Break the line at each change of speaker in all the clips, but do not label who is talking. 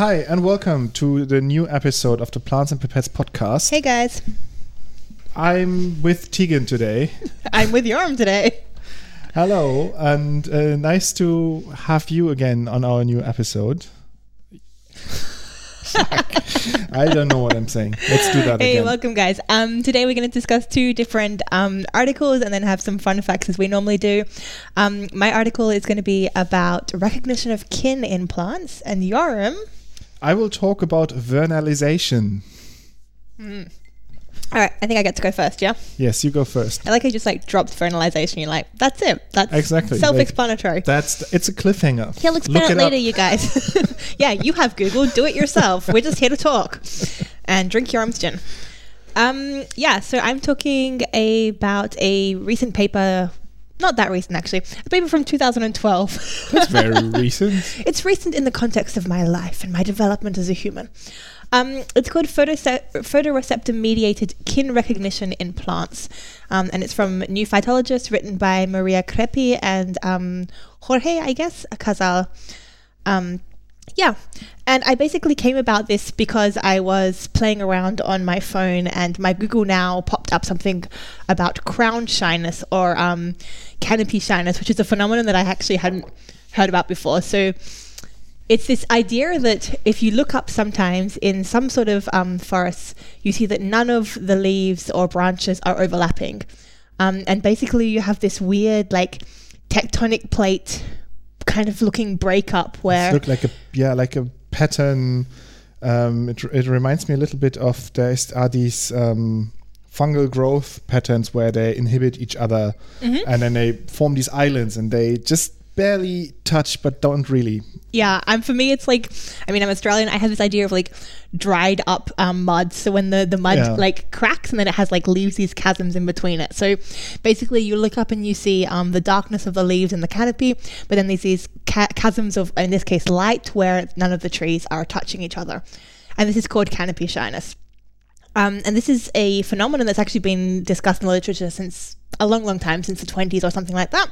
Hi, and welcome to the new episode of the Plants and Pipettes podcast.
Hey guys,
I'm with Tegan today.
I'm with Yoram today.
Hello, and uh, nice to have you again on our new episode. I don't know what I'm saying. Let's do that
Hey,
again.
welcome guys. Um, today we're going to discuss two different um, articles and then have some fun facts as we normally do. Um, my article is going to be about recognition of kin in plants, and Yoram.
I will talk about vernalization.
All right, I think I get to go first. Yeah,
Yes, you go first.
I like how you just like dropped vernalization. You're like, that's it. That's
Exactly,
self-explanatory.
That's it's a cliffhanger.
He'll explain
Look
it
it
later,
up.
you guys. yeah, you have Google. Do it yourself. We're just here to talk and drink Yoram's gin. Um, yeah, so I'm talking about a recent paper. Not that recent, actually. A paper from 2012.
That's very recent.
it's recent in the context of my life and my development as a human. Um, it's called photose- photoreceptor mediated kin recognition in plants. Um, and it's from New Phytologist, written by Maria Crepy and um, Jorge, I guess, Casal. Um, yeah. And I basically came about this because I was playing around on my phone and my Google Now popped up something about crown shyness or um, canopy shyness, which is a phenomenon that I actually hadn't heard about before. So it's this idea that if you look up sometimes in some sort of um, forests, you see that none of the leaves or branches are overlapping. Um, and basically, you have this weird, like, tectonic plate kind of looking breakup where.
It looked like a yeah, like a pattern. Um, it, it reminds me a little bit of there is, are these um, fungal growth patterns where they inhibit each other,
Mm-hmm.
and then they form these islands, and they just barely touch, but don't really.
Yeah, and for me, it's like, I mean, I'm Australian. I have this idea of like dried up um, mud. So when the, the mud
Yeah.
like cracks and then it has like leaves these chasms in between it. So basically, you look up and you see um, the darkness of the leaves and the canopy, but then there's these ca- chasms of, in this case, light where none of the trees are touching each other. And this is called canopy shyness. Um, and this is a phenomenon that's actually been discussed in the literature since a long, long time, since the 20s or something like that.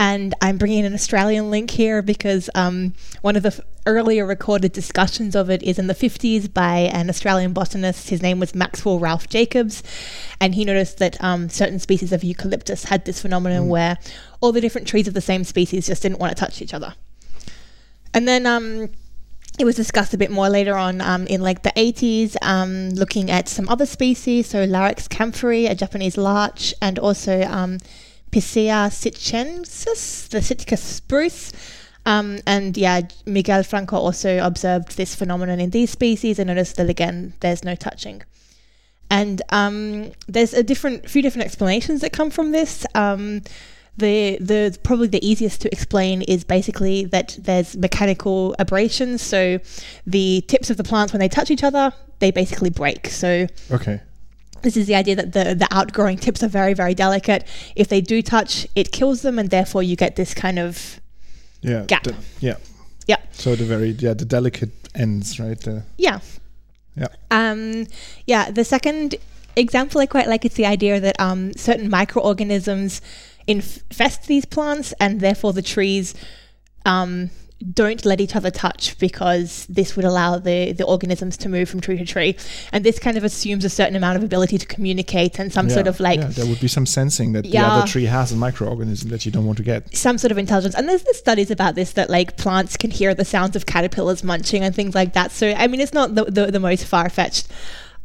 And I'm bringing an Australian link here because um, one of the f- earlier recorded discussions of it is in the 50s by an Australian botanist. His name was Maxwell Ralph Jacobs. And he noticed that um, certain species of eucalyptus had this phenomenon where all the different trees of the same species just didn't want to touch each other. And then um, it was discussed a bit more later on um, in like the 80s, um, looking at some other species, so Larix kaempferi, a Japanese larch, and also um, Picea sitchensis, the Sitka spruce. Um, and yeah, Miguel Franco also observed this phenomenon in these species and noticed that again, there's no touching. And um, there's a different, few different explanations that come from this. The the probably the easiest to explain is basically that there's mechanical abrasions. So the tips of the plants when they touch each other, they basically break. So
Okay.
this is the idea that the the outgrowing tips are very very delicate. If they do touch, it kills them, and therefore you get this kind of
Yeah.
Gap.
the- yeah.
yeah
So the very yeah the delicate ends, right? The,
yeah
yeah.
Um, yeah, the second example I quite like is the idea that um, certain microorganisms infest these plants, and therefore the trees um, don't let each other touch because this would allow the, the organisms to move from tree to tree. And this kind of assumes a certain amount of ability to communicate and some sort of like
yeah, there would be some sensing that the other tree has a microorganism that you don't want to get.
some sort of intelligence. And there's, there's studies about this that like plants can hear the sounds of caterpillars munching and things like that. So I mean, it's not the the, the most far fetched.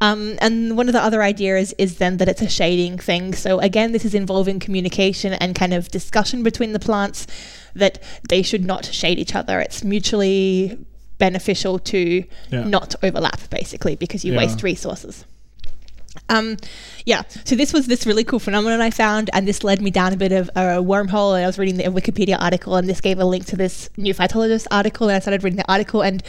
Um, and one of the other ideas is then that it's a shading thing. So again, this is involving communication and kind of discussion between the plants that they should not shade each other. It's mutually beneficial to
Yeah.
not overlap, basically, because you
Yeah.
waste resources. Um, yeah, so this was this really cool phenomenon I found, and this led me down a bit of a wormhole. I was reading the Wikipedia article, and this gave a link to this new phytologist article, and I started reading the article, and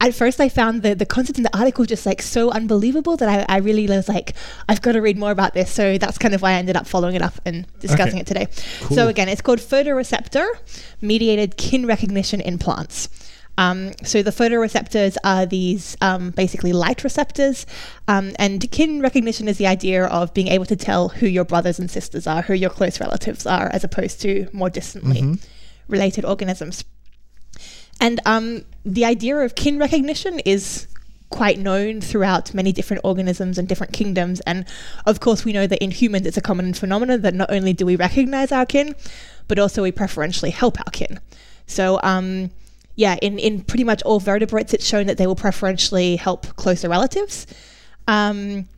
at first I found the, the concept in the article just like so unbelievable that I, I really was like, I've got to read more about this. So that's kind of why I ended up following it up and discussing
Okay.
it today.
Cool.
So again, it's called photoreceptor mediated kin recognition in plants. Um, so the photoreceptors are these um, basically light receptors, um, and kin recognition is the idea of being able to tell who your brothers and sisters are, who your close relatives are, as opposed to more distantly related organisms. And um, the idea of kin recognition is quite known throughout many different organisms and different kingdoms. And of course, we know that in humans, it's a common phenomenon that not only do we recognize our kin, but also we preferentially help our kin. So, um, yeah, in, in pretty much all vertebrates, it's shown that they will preferentially help closer relatives. Um,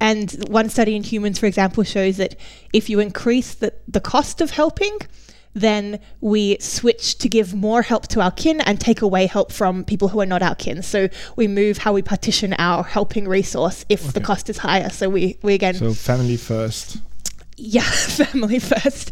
and one study in humans, for example, shows that if you increase the, the cost of helping, then we switch to give more help to our kin and take away help from people who are not our kin. So we move how we partition our helping resource if okay. the cost is higher. So we, we again.
So family first.
Yeah, family first.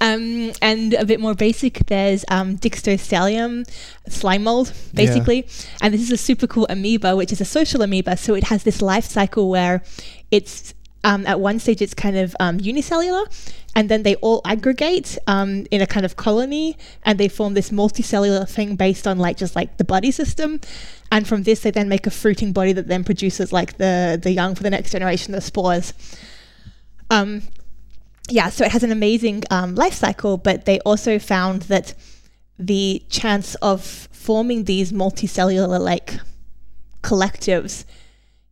Um, and a bit more basic, there's um, Dictyostelium slime mold, basically. Yeah. And this is a super cool amoeba, which is a social amoeba. So it has this life cycle where it's um, at one stage it's kind of um, unicellular and then they all aggregate um, in a kind of colony and they form this multicellular thing based on like just like the body system. And from this they then make a fruiting body that then produces like the the young for the next generation the spores. Um, yeah so it has an amazing um, life cycle but they also found that the chance of forming these multicellular like collectives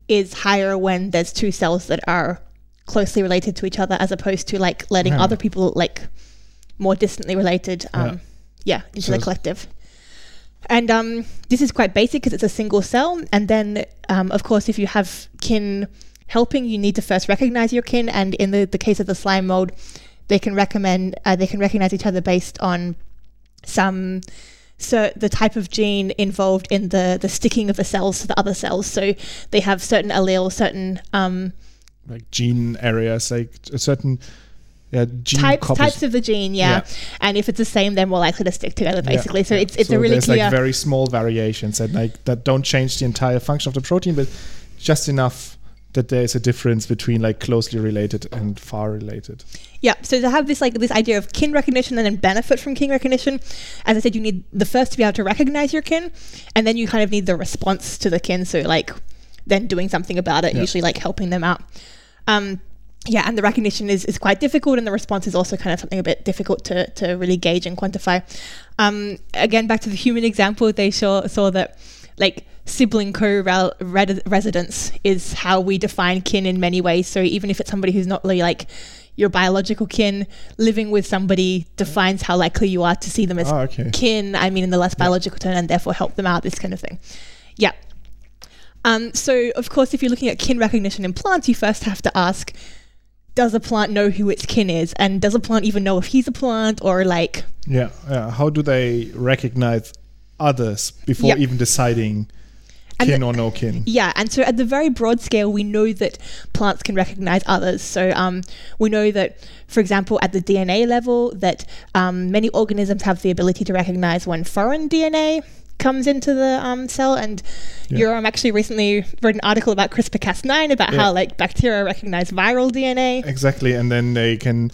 is higher when there's two cells that are closely related to each other as opposed to like letting yeah. other people like more distantly related um, yeah. yeah into so the collective and um, this is quite basic because it's a single cell and then um, of course if you have kin helping you need to first recognize your kin and in the, the case of the slime mold they can recommend uh, they can recognize each other based on some so the type of gene involved in the the sticking of the cells to the other cells. So they have certain alleles, certain um,
like gene areas, like a certain yeah,
types types of the gene, yeah. yeah. And if it's the same, then we're likely to stick together, basically. Yeah, so it's it's so a really
there's
clear.
like very small variations that like that don't change the entire function of the protein, but just enough that there is a difference between like closely related and far related.
Yeah, so to have this like this idea of kin recognition and then benefit from kin recognition, as I said, you need the first to be able to recognize your kin, and then you kind of need the response to the kin. So like then doing something about it, yeah. usually like helping them out. Um, yeah, and the recognition is, is quite difficult, and the response is also kind of something a bit difficult to, to really gauge and quantify. Um, again, back to the human example, they saw, saw that like sibling co-residence is how we define kin in many ways. So even if it's somebody who's not really like your biological kin, living with somebody defines how likely you are to see them as oh, okay. kin. I mean, in the less biological term, and therefore help them out. This kind of thing. Yeah. Um, so of course, if you're looking at kin recognition in plants, you first have to ask. Does a plant know who its kin is, and does a plant even know if he's a plant or like?
Yeah, yeah. How do they recognize others before yep. even deciding kin or no kin.
Yeah, and so at the very broad scale, we know that plants can recognize others. So um, we know that, for example, at the DNA level, that um, many organisms have the ability to recognize when foreign DNA comes into the um, cell. And yeah. um, actually recently wrote an article about CRISPR-Cas9 about yeah. how like bacteria recognize viral DNA.
Exactly, and then they can.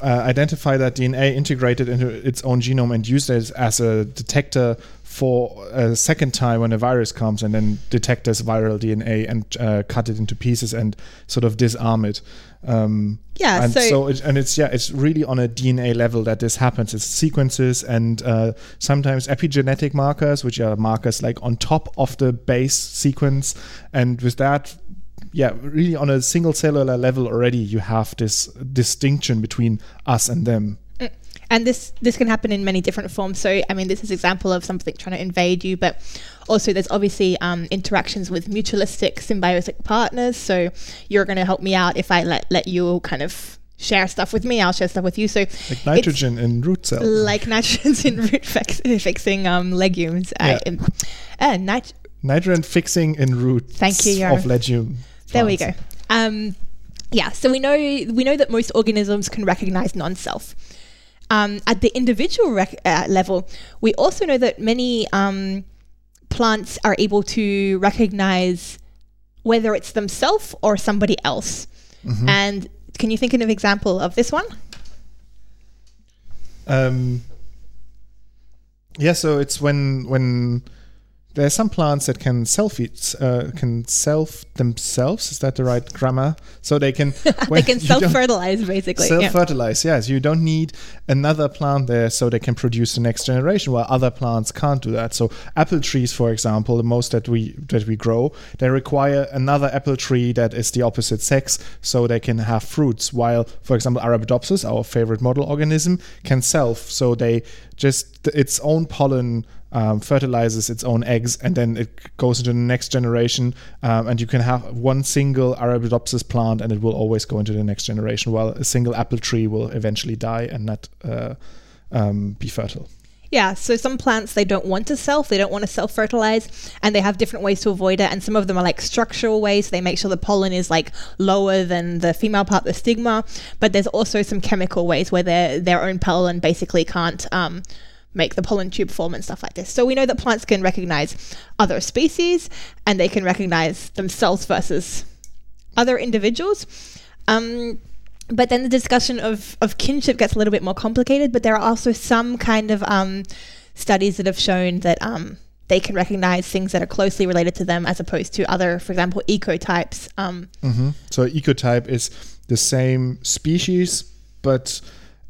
Uh, identify that DNA, integrate it into its own genome, and use it as a detector for a second time when a virus comes and then detect this viral DNA and uh, cut it into pieces and sort of disarm it.
Um, yeah,
and so, so it, and it's yeah, it's really on a DNA level that this happens. It's sequences and uh, sometimes epigenetic markers, which are markers like on top of the base sequence, and with that yeah, really on a single cellular level already, you have this distinction between us and them
and this this can happen in many different forms. So i mean this is example of something trying to invade you but also there's obviously um, interactions with mutualistic symbiotic partners. So you're going to help me out if i let let you kind of share stuff with me i'll share stuff with you. So
like nitrogen in root cells
like nitrogen in root fix, fixing um, legumes. Yeah. uh, nit-
nitrogen fixing in root
thank you
of legume
there we go. Um, yeah so we know we know that most organisms can recognize non-self um, at the individual rec- uh, level, we also know that many um, plants are able to recognize whether it's themselves or somebody else. Mm-hmm. And can you think of an example of this one?
Um, yeah, so it's when when There are some plants that can self eat, uh, can self themselves. Is that the right grammar? So they can
they can self fertilize basically.
Self fertilize, yeah. yes. You don't need another plant there so they can produce the next generation. While other plants can't do that. So apple trees, for example, the most that we that we grow, they require another apple tree that is the opposite sex so they can have fruits. While, for example, Arabidopsis, our favorite model organism, can self. So they just its own pollen um, fertilizes its own eggs and then it goes into the next generation um, and you can have one single arabidopsis plant and it will always go into the next generation while a single apple tree will eventually die and not uh, um, be fertile
yeah, so some plants they don't want to self, they don't want to self fertilize, and they have different ways to avoid it. And some of them are like structural ways, they make sure the pollen is like lower than the female part, the stigma. But there's also some chemical ways where their their own pollen basically can't um, make the pollen tube form and stuff like this. So we know that plants can recognize other species and they can recognize themselves versus other individuals. Um, but then the discussion of, of kinship gets a little bit more complicated, but there are also some kind of um, studies that have shown that um, they can recognize things that are closely related to them as opposed to other, for example, ecotypes. Um,
mm-hmm. So, ecotype is the same species, but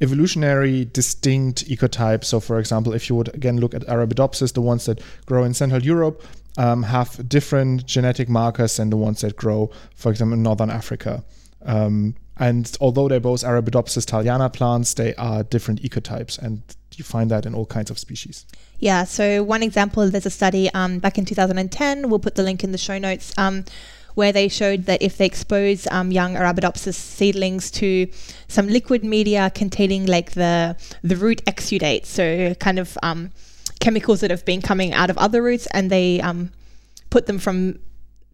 evolutionary distinct ecotypes. So, for example, if you would again look at Arabidopsis, the ones that grow in Central Europe um, have different genetic markers than the ones that grow, for example, in Northern Africa. Um, and although they're both Arabidopsis thaliana plants, they are different ecotypes, and you find that in all kinds of species.
Yeah. So one example, there's a study um, back in 2010. We'll put the link in the show notes. Where they showed that if they expose um, young Arabidopsis seedlings to some liquid media containing like the the root exudates, so kind of um, chemicals that have been coming out of other roots, and they um, put them from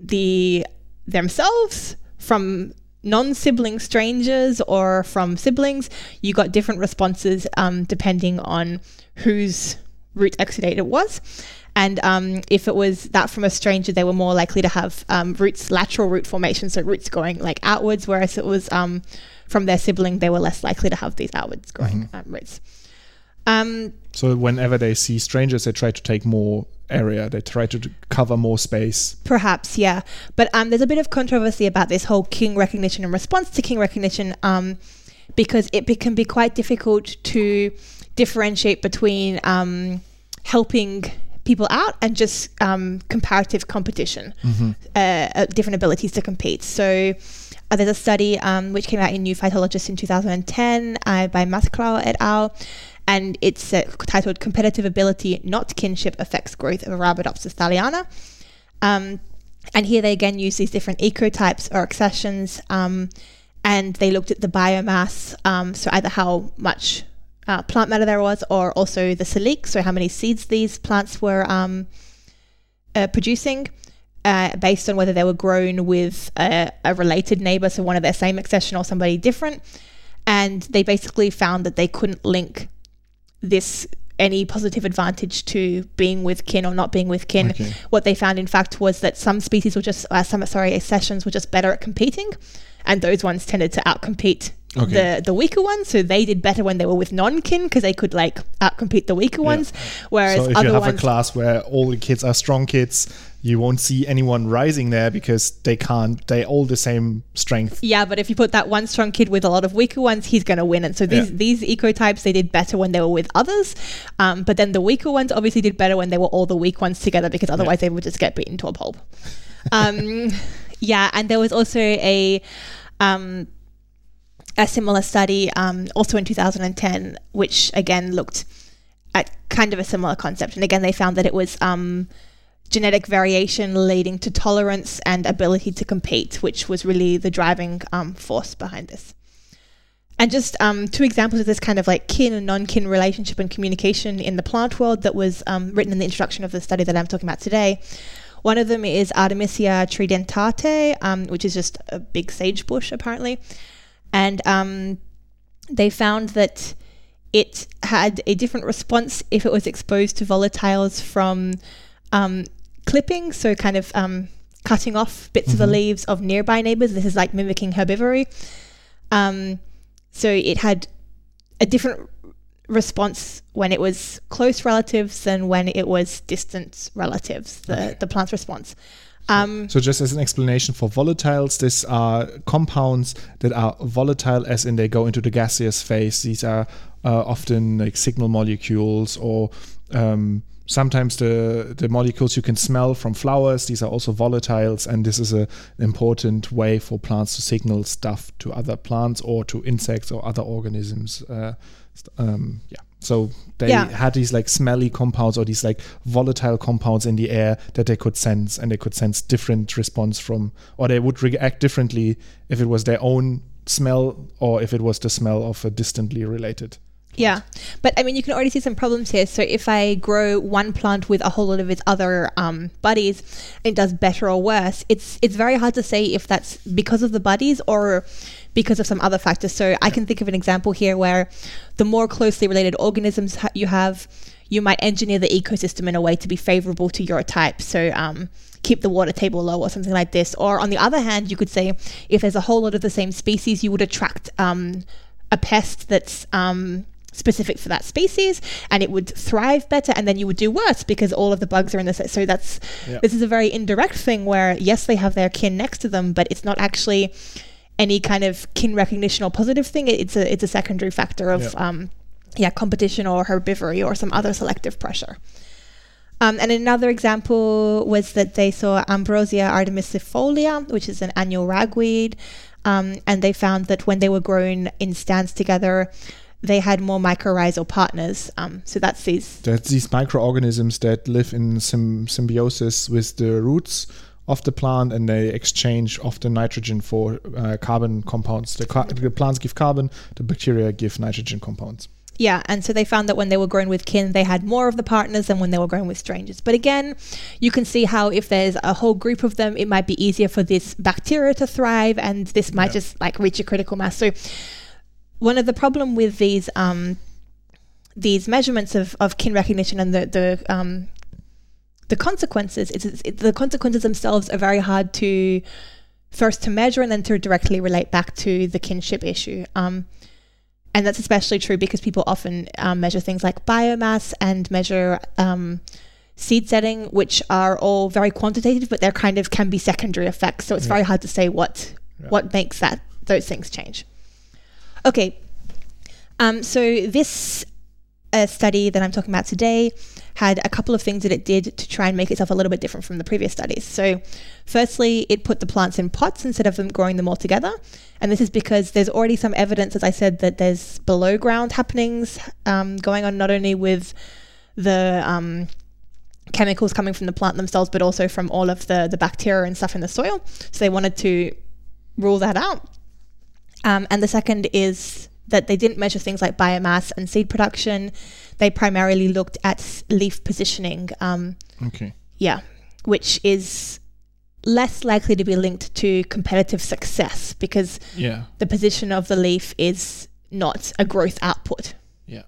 the themselves from non-sibling strangers or from siblings, you got different responses um, depending on whose root exudate it was. And um, if it was that from a stranger, they were more likely to have um, roots, lateral root formation, so roots going like outwards, whereas it was um, from their sibling, they were less likely to have these outwards going mm-hmm. Um, roots.
Um, so whenever they see strangers, they try to take more area. They try to cover more space.
Perhaps, yeah. But um, there's a bit of controversy about this whole king recognition and response to king recognition um, because it be- can be quite difficult to differentiate between um, helping people out and just um, comparative competition, mm-hmm. uh, uh, different abilities to compete. So uh, there's a study um, which came out in New Phytologist in 2010 uh, by Masclaux et al. And it's uh, titled Competitive Ability, Not Kinship Affects Growth of Arabidopsis thaliana. Um, and here they again use these different ecotypes or accessions. Um, and they looked at the biomass, um, so either how much uh, plant matter there was, or also the silique, so how many seeds these plants were um, uh, producing, uh, based on whether they were grown with a, a, related neighbor, so one of their same accession or somebody different. And they basically found that they couldn't link this any positive advantage to being with kin or not being with kin. Okay. What they found, in fact, was that some species were just, uh, some sorry, accessions were just better at competing, and those ones tended to outcompete Okay. the the weaker ones. So they did better when they were with non-kin because they could like outcompete the weaker ones. Whereas
so if you have ones, a class where all the kids are strong kids, you won't see anyone rising there because they can't. They all the same strength.
Yeah, but if you put that one strong kid with a lot of weaker ones, he's going to win. And so these yeah. these ecotypes they did better when they were with others, um, but then the weaker ones obviously did better when they were all the weak ones together because otherwise yeah. they would just get beaten to a pulp. Um, yeah, and there was also a. Um, a similar study, um, also in 2010, which again looked at kind of a similar concept. And again, they found that it was um, genetic variation leading to tolerance and ability to compete, which was really the driving um, force behind this. And just um, two examples of this kind of like kin and non kin relationship and communication in the plant world that was um, written in the introduction of the study that I'm talking about today. One of them is Artemisia tridentata, um, which is just a big sage bush, apparently and um, they found that it had a different response if it was exposed to volatiles from um, clipping, so kind of um, cutting off bits mm-hmm. of the mm-hmm. leaves of nearby neighbors. This is like mimicking herbivory. Um, so it had a different response when it was close relatives than when it was distant relatives, the,
Okay.
the plant's response. Um,
So just as an explanation for volatiles, these are compounds that are volatile as in they go into the gaseous phase. These are uh, often like signal molecules or um, sometimes the, the molecules you can smell from flowers. These are also volatiles and this is a, an important way for plants to signal stuff to other plants or to insects or other organisms. Uh, um, yeah. So they
Yeah.
had these like smelly compounds or these like volatile compounds in the air that they could sense and they could sense different response from or they would react differently if it was their own smell or if it was the smell of a distantly related
Yeah, but I mean, you can already see some problems here. So if I grow one plant with a whole lot of its other um, buddies, it does better or worse. It's it's very hard to say if that's because of the buddies or because of some other factors. So I can think of an example here where the more closely related organisms ha- you have, you might engineer the ecosystem in a way to be favorable to your type. So um, keep the water table low or something like this. Or on the other hand, you could say if there's a whole lot of the same species, you would attract um, a pest that's um, specific for that species and it would thrive better and then you would do worse because all of the bugs are in the so that's
Yeah.
this is a very indirect thing where yes they have their kin next to them but it's not actually any kind of kin recognition or positive thing. It's a it's a secondary factor of
Yeah.
um yeah competition or herbivory or some other selective pressure um, and another example was that they saw Ambrosia artemisiifolia, which is an annual ragweed, um, and they found that when they were grown in stands together, they had more mycorrhizal partners. Um, so that's these.
that's these microorganisms that live in sym- symbiosis with the roots of the plant and they exchange often nitrogen for uh, carbon compounds the, the plants give carbon the bacteria give nitrogen compounds
Yeah, and so they found that when they were grown with kin, they had more of the partners than when they were grown with strangers. But again, you can see how if there's a whole group of them, it might be easier for this bacteria to thrive, and this might
Yeah.
just like reach a critical mass. So one of the problem with these um, these measurements of, of kin recognition and the the um, the consequences is is it, the consequences themselves are very hard to first to measure and then to directly relate back to the kinship issue. Um, and that's especially true because people often um, measure things like biomass and measure um, seed setting, which are all very quantitative, but they're kind of can be secondary effects. So it's
Yeah.
very hard to say what
Yeah.
what makes that those things change. Okay, um, so this uh, study that I'm talking about today had a couple of things that it did to try and make itself a little bit different from the previous studies. So, firstly, it put the plants in pots instead of them growing them all together. And this is because there's already some evidence, as I said, that there's below ground happenings um, going on, not only with the um, chemicals coming from the plant themselves, but also from all of the, the bacteria and stuff in the soil. So, they wanted to rule that out. Um, and the second is that they didn't measure things like biomass and seed production. They primarily looked at leaf positioning. Um,
okay
yeah, which is less likely to be linked to competitive success because
yeah
the position of the leaf is not a growth output
yeah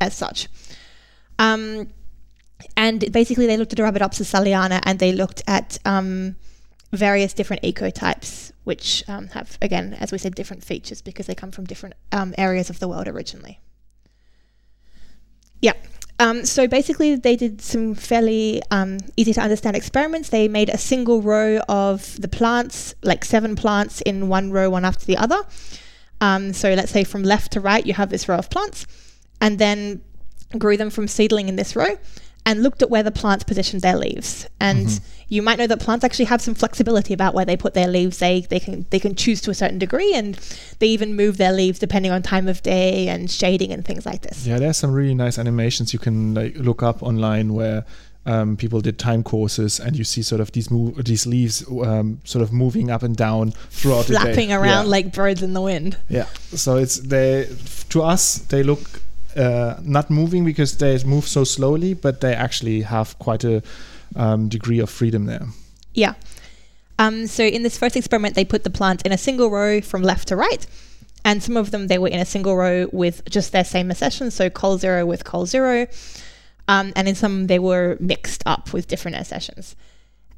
as such. Um, and basically, they looked at Arabidopsis thaliana and they looked at um, various different ecotypes, which um, have, again, as we said, different features because they come from different um, areas of the world originally. Yeah. Um, so basically, they did some fairly um, easy to understand experiments. They made a single row of the plants, like seven plants in one row, one after the other. Um, so let's say from left to right, you have this row of plants, and then grew them from seedling in this row and looked at where the plants positioned their leaves. And
Mhm.
You might know that plants actually have some flexibility about where they put their leaves. They they can they can choose to a certain degree, and they even move their leaves depending on time of day and shading and things like this.
Yeah, there's some really nice animations you can like look up online where um, people did time courses, and you see sort of these move these leaves um, sort of moving up and down throughout the day.
Flapping around
Yeah.
like birds in the wind.
Yeah. So it's they to us they look uh, not moving because they move so slowly, but they actually have quite a um, degree of freedom there.
Yeah. Um, so in this first experiment, they put the plant in a single row from left to right. And some of them, they were in a single row with just their same accession, so col zero with col zero. Um, and in some, they were mixed up with different accessions.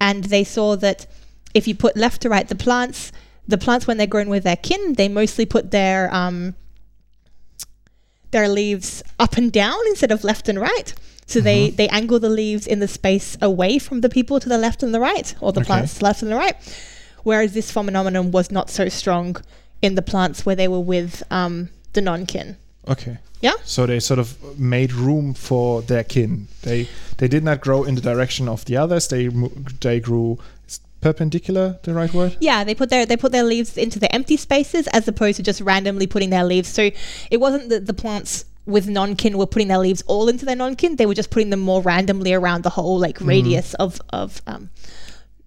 And they saw that if you put left to right the plants, the plants, when they're grown with their kin, they mostly put their um, their leaves up and down instead of left and right. So they, they angle the leaves in the space away from the people to the left and the right, or the
Okay.
plants to the left and the right. Whereas this phenomenon was not so strong in the plants where they were with um, the non-kin.
Okay.
Yeah.
So they sort of made room for their kin. They they did not grow in the direction of the others. They they grew perpendicular. The right word?
Yeah, they put their they put their leaves into the empty spaces as opposed to just randomly putting their leaves. So it wasn't that the plants with non-kin were putting their leaves all into their non-kin. They were just putting them more randomly around the whole like radius of of um,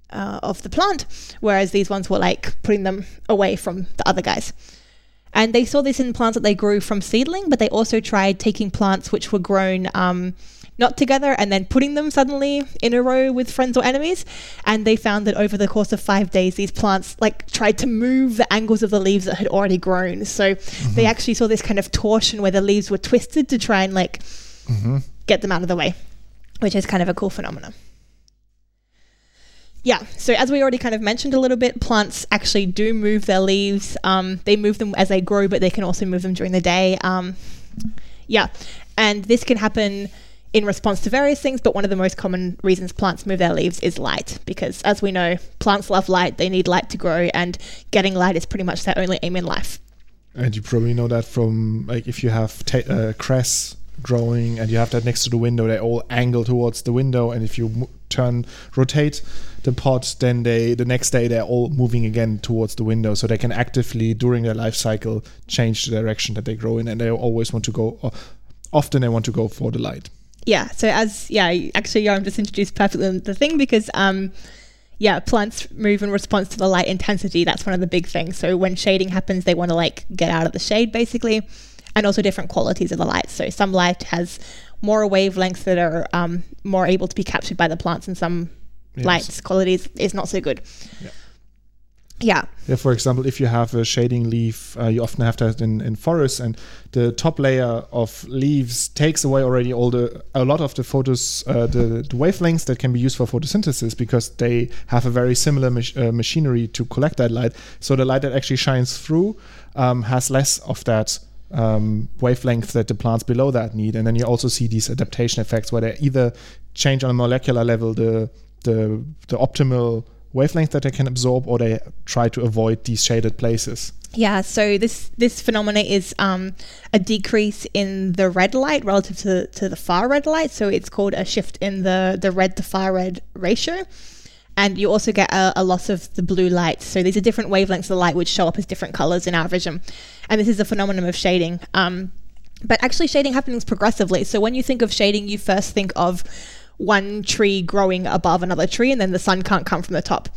uh, of the plant, whereas these ones were like putting them away from the other guys. And they saw this in plants that they grew from seedling, but they also tried taking plants which were grown um, not together and then putting them suddenly in a row with friends or enemies. And they found that over the course of five days, these plants like tried to move the angles of the leaves that had already grown. So they actually saw this kind of torsion where the leaves were twisted to try and like get them out of the way, which is kind of a cool phenomenon. Yeah, so as we already kind of mentioned a little bit, plants actually do move their leaves. Um, they move them as they grow, but they can also move them during the day. Um, yeah, and this can happen in response to various things, but one of the most common reasons plants move their leaves is light, because as we know, plants love light, they need light to grow, and getting light is pretty much their only aim in life.
And you probably know that from like if you have ta- uh, cress growing and you have that next to the window, they all angle towards the window. And if you mo- turn rotate the pot, then they the next day they're all moving again towards the window, so they can actively during their life cycle change the direction that they grow in, and they always want to go. Often they want to go for the light.
Yeah so as yeah actually Yoram just introduced perfectly the thing because um yeah plants move in response to the light intensity that's one of the big things so when shading happens they want to like get out of the shade basically and also different qualities of the light so some light has more wavelengths that are um, more able to be captured by the plants and some
Yes.
light's qualities is not so good.
Yeah for example, if you have a shading leaf, uh, you often have that in, in forests, and the top layer of leaves takes away already all the a lot of the photos, uh, the, the wavelengths that can be used for photosynthesis because they have a very similar mach- uh, machinery to collect that light. So the light that actually shines through um, has less of that um, wavelength that the plants below that need, and then you also see these adaptation effects where they either change on a molecular level the the the optimal wavelength that they can absorb, or they try to avoid these shaded places.
Yeah, so this this phenomena is um, a decrease in the red light relative to, to the far red light. So it's called a shift in the, the red to far red ratio. And you also get a, a loss of the blue light. So these are different wavelengths of the light which show up as different colors in our vision. And this is a phenomenon of shading. Um, but actually, shading happens progressively. So when you think of shading, you first think of one tree growing above another tree, and then the sun can't come from the top.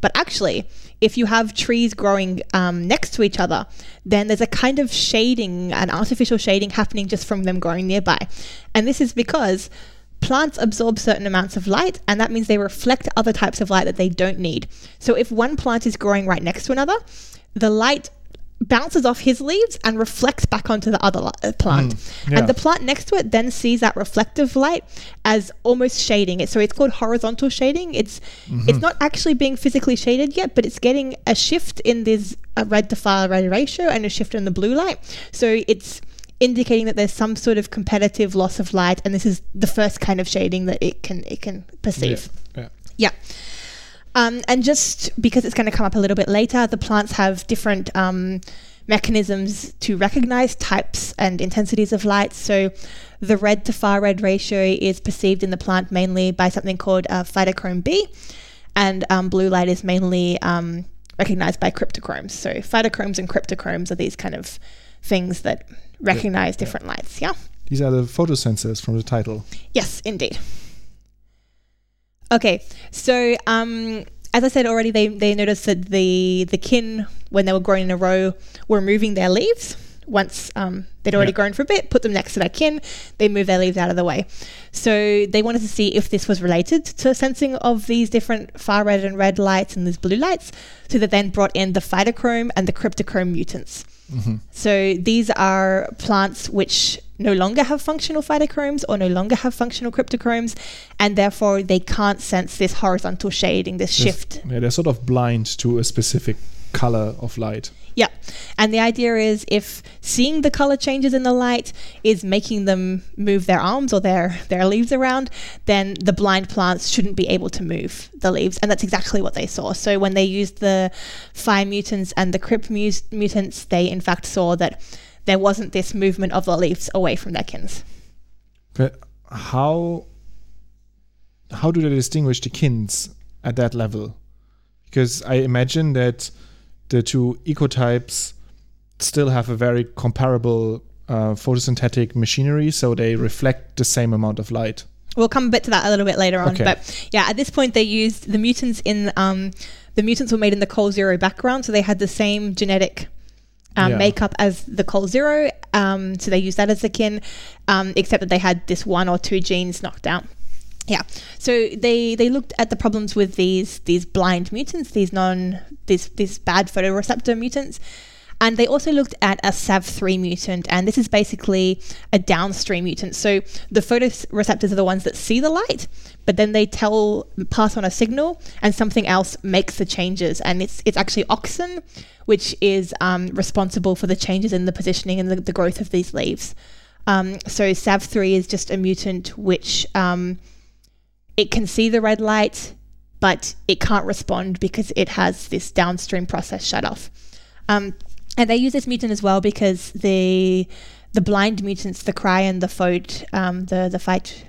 But actually, if you have trees growing um, next to each other, then there's a kind of shading, an artificial shading happening just from them growing nearby. And this is because plants absorb certain amounts of light, and that means they reflect other types of light that they don't need. So if one plant is growing right next to another, the light bounces off his leaves and reflects back onto the other uh, plant.
yeah.
And the plant next to it then sees that reflective light as almost shading it. So it's called horizontal shading. It's it's not actually being physically shaded yet, but it's getting a shift in this uh, red to far red ratio and a shift in the blue light. So it's indicating that there's some sort of competitive loss of light, and this is the first kind of shading that it can it can perceive.
Yeah.
Yeah. Um, and just because it's going to come up a little bit later, the plants have different um, mechanisms to recognize types and intensities of light. So the red to far red ratio is perceived in the plant mainly by something called uh, phytochrome B, and um, blue light is mainly um, recognized by cryptochromes. So phytochromes and cryptochromes are these kind of things that recognize different lights. Yeah.
These are the photosensors from the title.
Yes, indeed. Okay, so um, as I said already, they, they noticed that the the kin, when they were growing in a row, were moving their leaves. Once um, they'd already
Yeah.
grown for a bit, put them next to their kin, they move their leaves out of the way. So they wanted to see if this was related to sensing of these different far red and red lights and these blue lights. So they then brought in the phytochrome and the cryptochrome mutants. So these are plants which no longer have functional phytochromes or no longer have functional cryptochromes, and therefore they can't sense this horizontal shading, this
There's-
shift.
Yeah, they're sort of blind to a specific color of light.
Yeah, And the idea is if seeing the color changes in the light is making them move their arms or their, their leaves around, then the blind plants shouldn't be able to move the leaves. And that's exactly what they saw. So when they used the fire mutants and the crypt mutants, they in fact saw that there wasn't this movement of the leaves away from their kins.
But how how do they distinguish the kins at that level? Because I imagine that the two ecotypes still have a very comparable uh, photosynthetic machinery, so they reflect the same amount of light.
We'll come a bit to that a little bit later on, okay. but yeah, at this point they used the mutants in um, the mutants were made in the Col Zero background, so they had the same genetic um, yeah. makeup as the Col Zero, um, so they used that as the kin, um, except that they had this one or two genes knocked out. Yeah. So they they looked at the problems with these these blind mutants, these non these these bad photoreceptor mutants. And they also looked at a SAV3 mutant, and this is basically a downstream mutant. So the photoreceptors are the ones that see the light, but then they tell pass on a signal, and something else makes the changes. And it's it's actually auxin, which is um, responsible for the changes in the positioning and the, the growth of these leaves. Um, so SAV3 is just a mutant which um, it can see the red light, but it can't respond because it has this downstream process shut off. Um, and they use this mutant as well because the the blind mutants, the Cry and the Phode, um, the the fight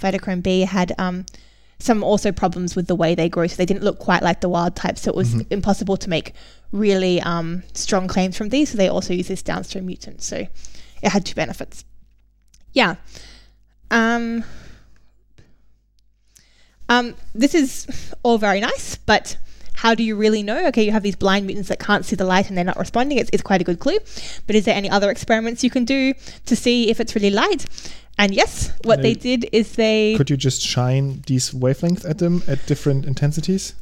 Phytochrome B had um, some also problems with the way they grow. So they didn't look quite like the wild type. So it was mm-hmm. impossible to make really um, strong claims from these. So they also use this downstream mutant. So it had two benefits. Yeah. Um, um, this is all very nice, but how do you really know? Okay, you have these blind mutants that can't see the light and they're not responding. It's, it's quite a good clue. But is there any other experiments you can do to see if it's really light? And yes, what they, they did is they.
Could you just shine these wavelengths at them at different intensities?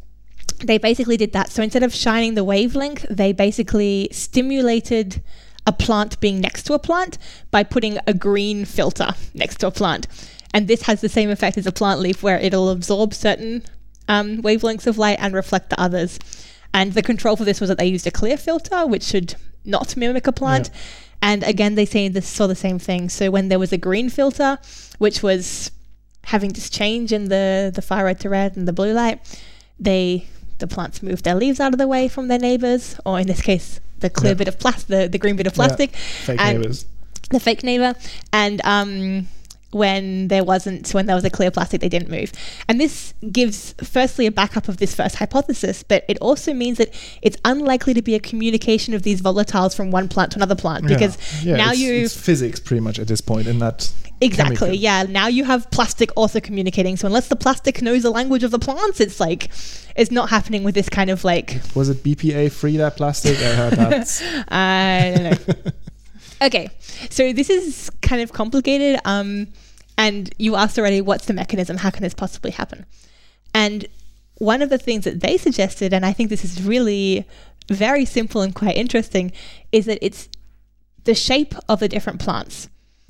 They basically did that. So instead of shining the wavelength, they basically stimulated a plant being next to a plant by putting a green filter next to a plant. And this has the same effect as a plant leaf where it'll absorb certain um, wavelengths of light and reflect the others. And the control for this was that they used a clear filter, which should not mimic a plant. Yeah. And again, they say this saw the same thing. So when there was a green filter, which was having this change in the the far red to red and the blue light, they the plants moved their leaves out of the way from their neighbors, or in this case, the clear yeah. bit of plastic, the, the green bit of plastic, yeah.
fake neighbors,
the fake neighbor, and um, when there wasn't when there was a clear plastic they didn't move. And this gives firstly a backup of this first hypothesis but it also means that it's unlikely to be a communication of these volatiles from one plant to another plant because yeah. Yeah, now you
physics pretty much at this point in that
exactly
chemical.
yeah. Now you have plastic also communicating. So unless the plastic knows the language of the plants it's like it's not happening with this kind of like
was it bpa free that plastic? I heard
that. I don't know okay so this is kind of complicated um and you asked already, what's the mechanism? How can this possibly happen? And one of the things that they suggested, and I think this is really very simple and quite interesting, is that it's the shape of the different plants.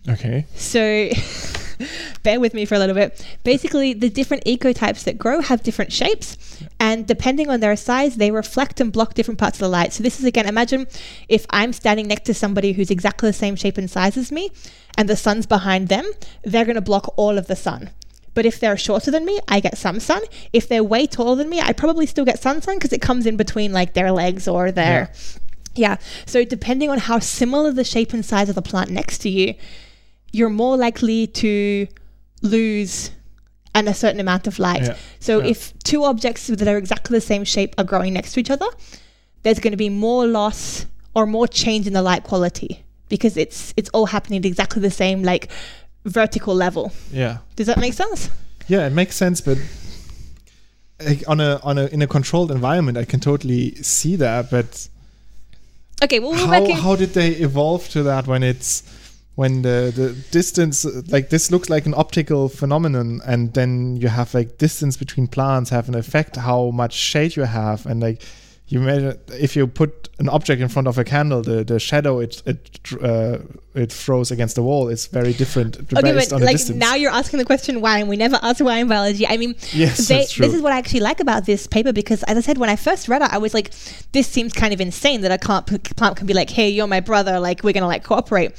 Okay.
So bear with me for a little bit. Basically, the different ecotypes that grow have different shapes, and depending on their size, they reflect and block different parts of the light. So, this is again, imagine if I'm standing next to somebody who's exactly the same shape and size as me, and the sun's behind them, they're going to block all of the sun. But if they're shorter than me, I get some sun. If they're way taller than me, I probably still get sun sun because it comes in between like their legs or their. Yeah. yeah. So depending on how similar the shape and size of the plant next to you, you're more likely to lose and a certain amount of light. Yeah. So yeah. if two objects that are exactly the same shape are growing next to each other, there's going to be more loss or more change in the light quality because it's it's all happening at exactly the same like vertical level.
Yeah.
Does that make sense?
Yeah, it makes sense, but like on a on a in a controlled environment, I can totally see that. But
okay, well,
how how did they evolve to that when it's when the the distance like this looks like an optical phenomenon and then you have like distance between plants have an effect how much shade you have and like you made if you put an object in front of a candle, the, the shadow it it uh, it throws against the wall is very different
Okay,
based
but
on the
like
distance.
now you're asking the question why, and we never ask why in biology. I mean,
Yes,
they,
that's true.
this is what I actually like about this paper because, as I said, when I first read it, I was like, this seems kind of insane that a plant plant can be like, hey, you're my brother, like we're gonna like cooperate.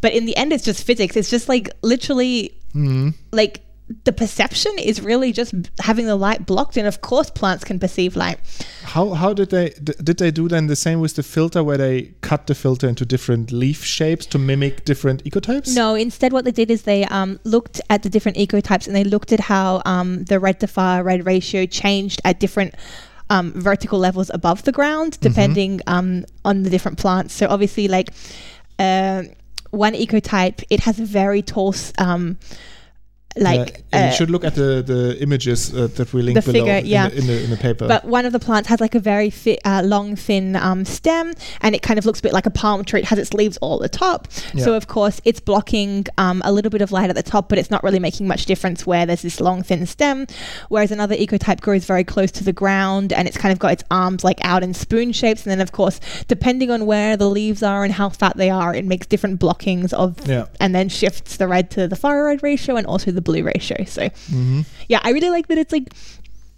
But in the end, it's just physics. It's just like literally,
Mm-hmm.
like the perception is really just having the light blocked, and of course, plants can perceive light.
How how did they d- did they do then the same with the filter where they cut the filter into different leaf shapes to mimic different ecotypes?
No, instead, what they did is they um, looked at the different ecotypes and they looked at how um, the red to far red ratio changed at different um, vertical levels above the ground, depending um, on the different plants. So, obviously, like um one ecotype, it has a very tall, um, like.
Uh, you should look at the the images uh, that we link
The
below
figure,
in, the, in the in the paper.
But one of the plants has like a very thi- uh, long, thin um, stem, and it kind of looks a bit like a palm tree. It has its leaves all at the top. So, of course, it's blocking um, a little bit of light at the top, but it's not really making much difference where there's this long, thin stem. Whereas another ecotype grows very close to the ground, and it's kind of got its arms like out in spoon shapes. And then, of course, depending on where the leaves are and how fat they are, it makes different blockings of,
Yeah.
and then shifts the red to the far red ratio and also the blue ratio. So,
Mhm.
yeah, I really like that it's like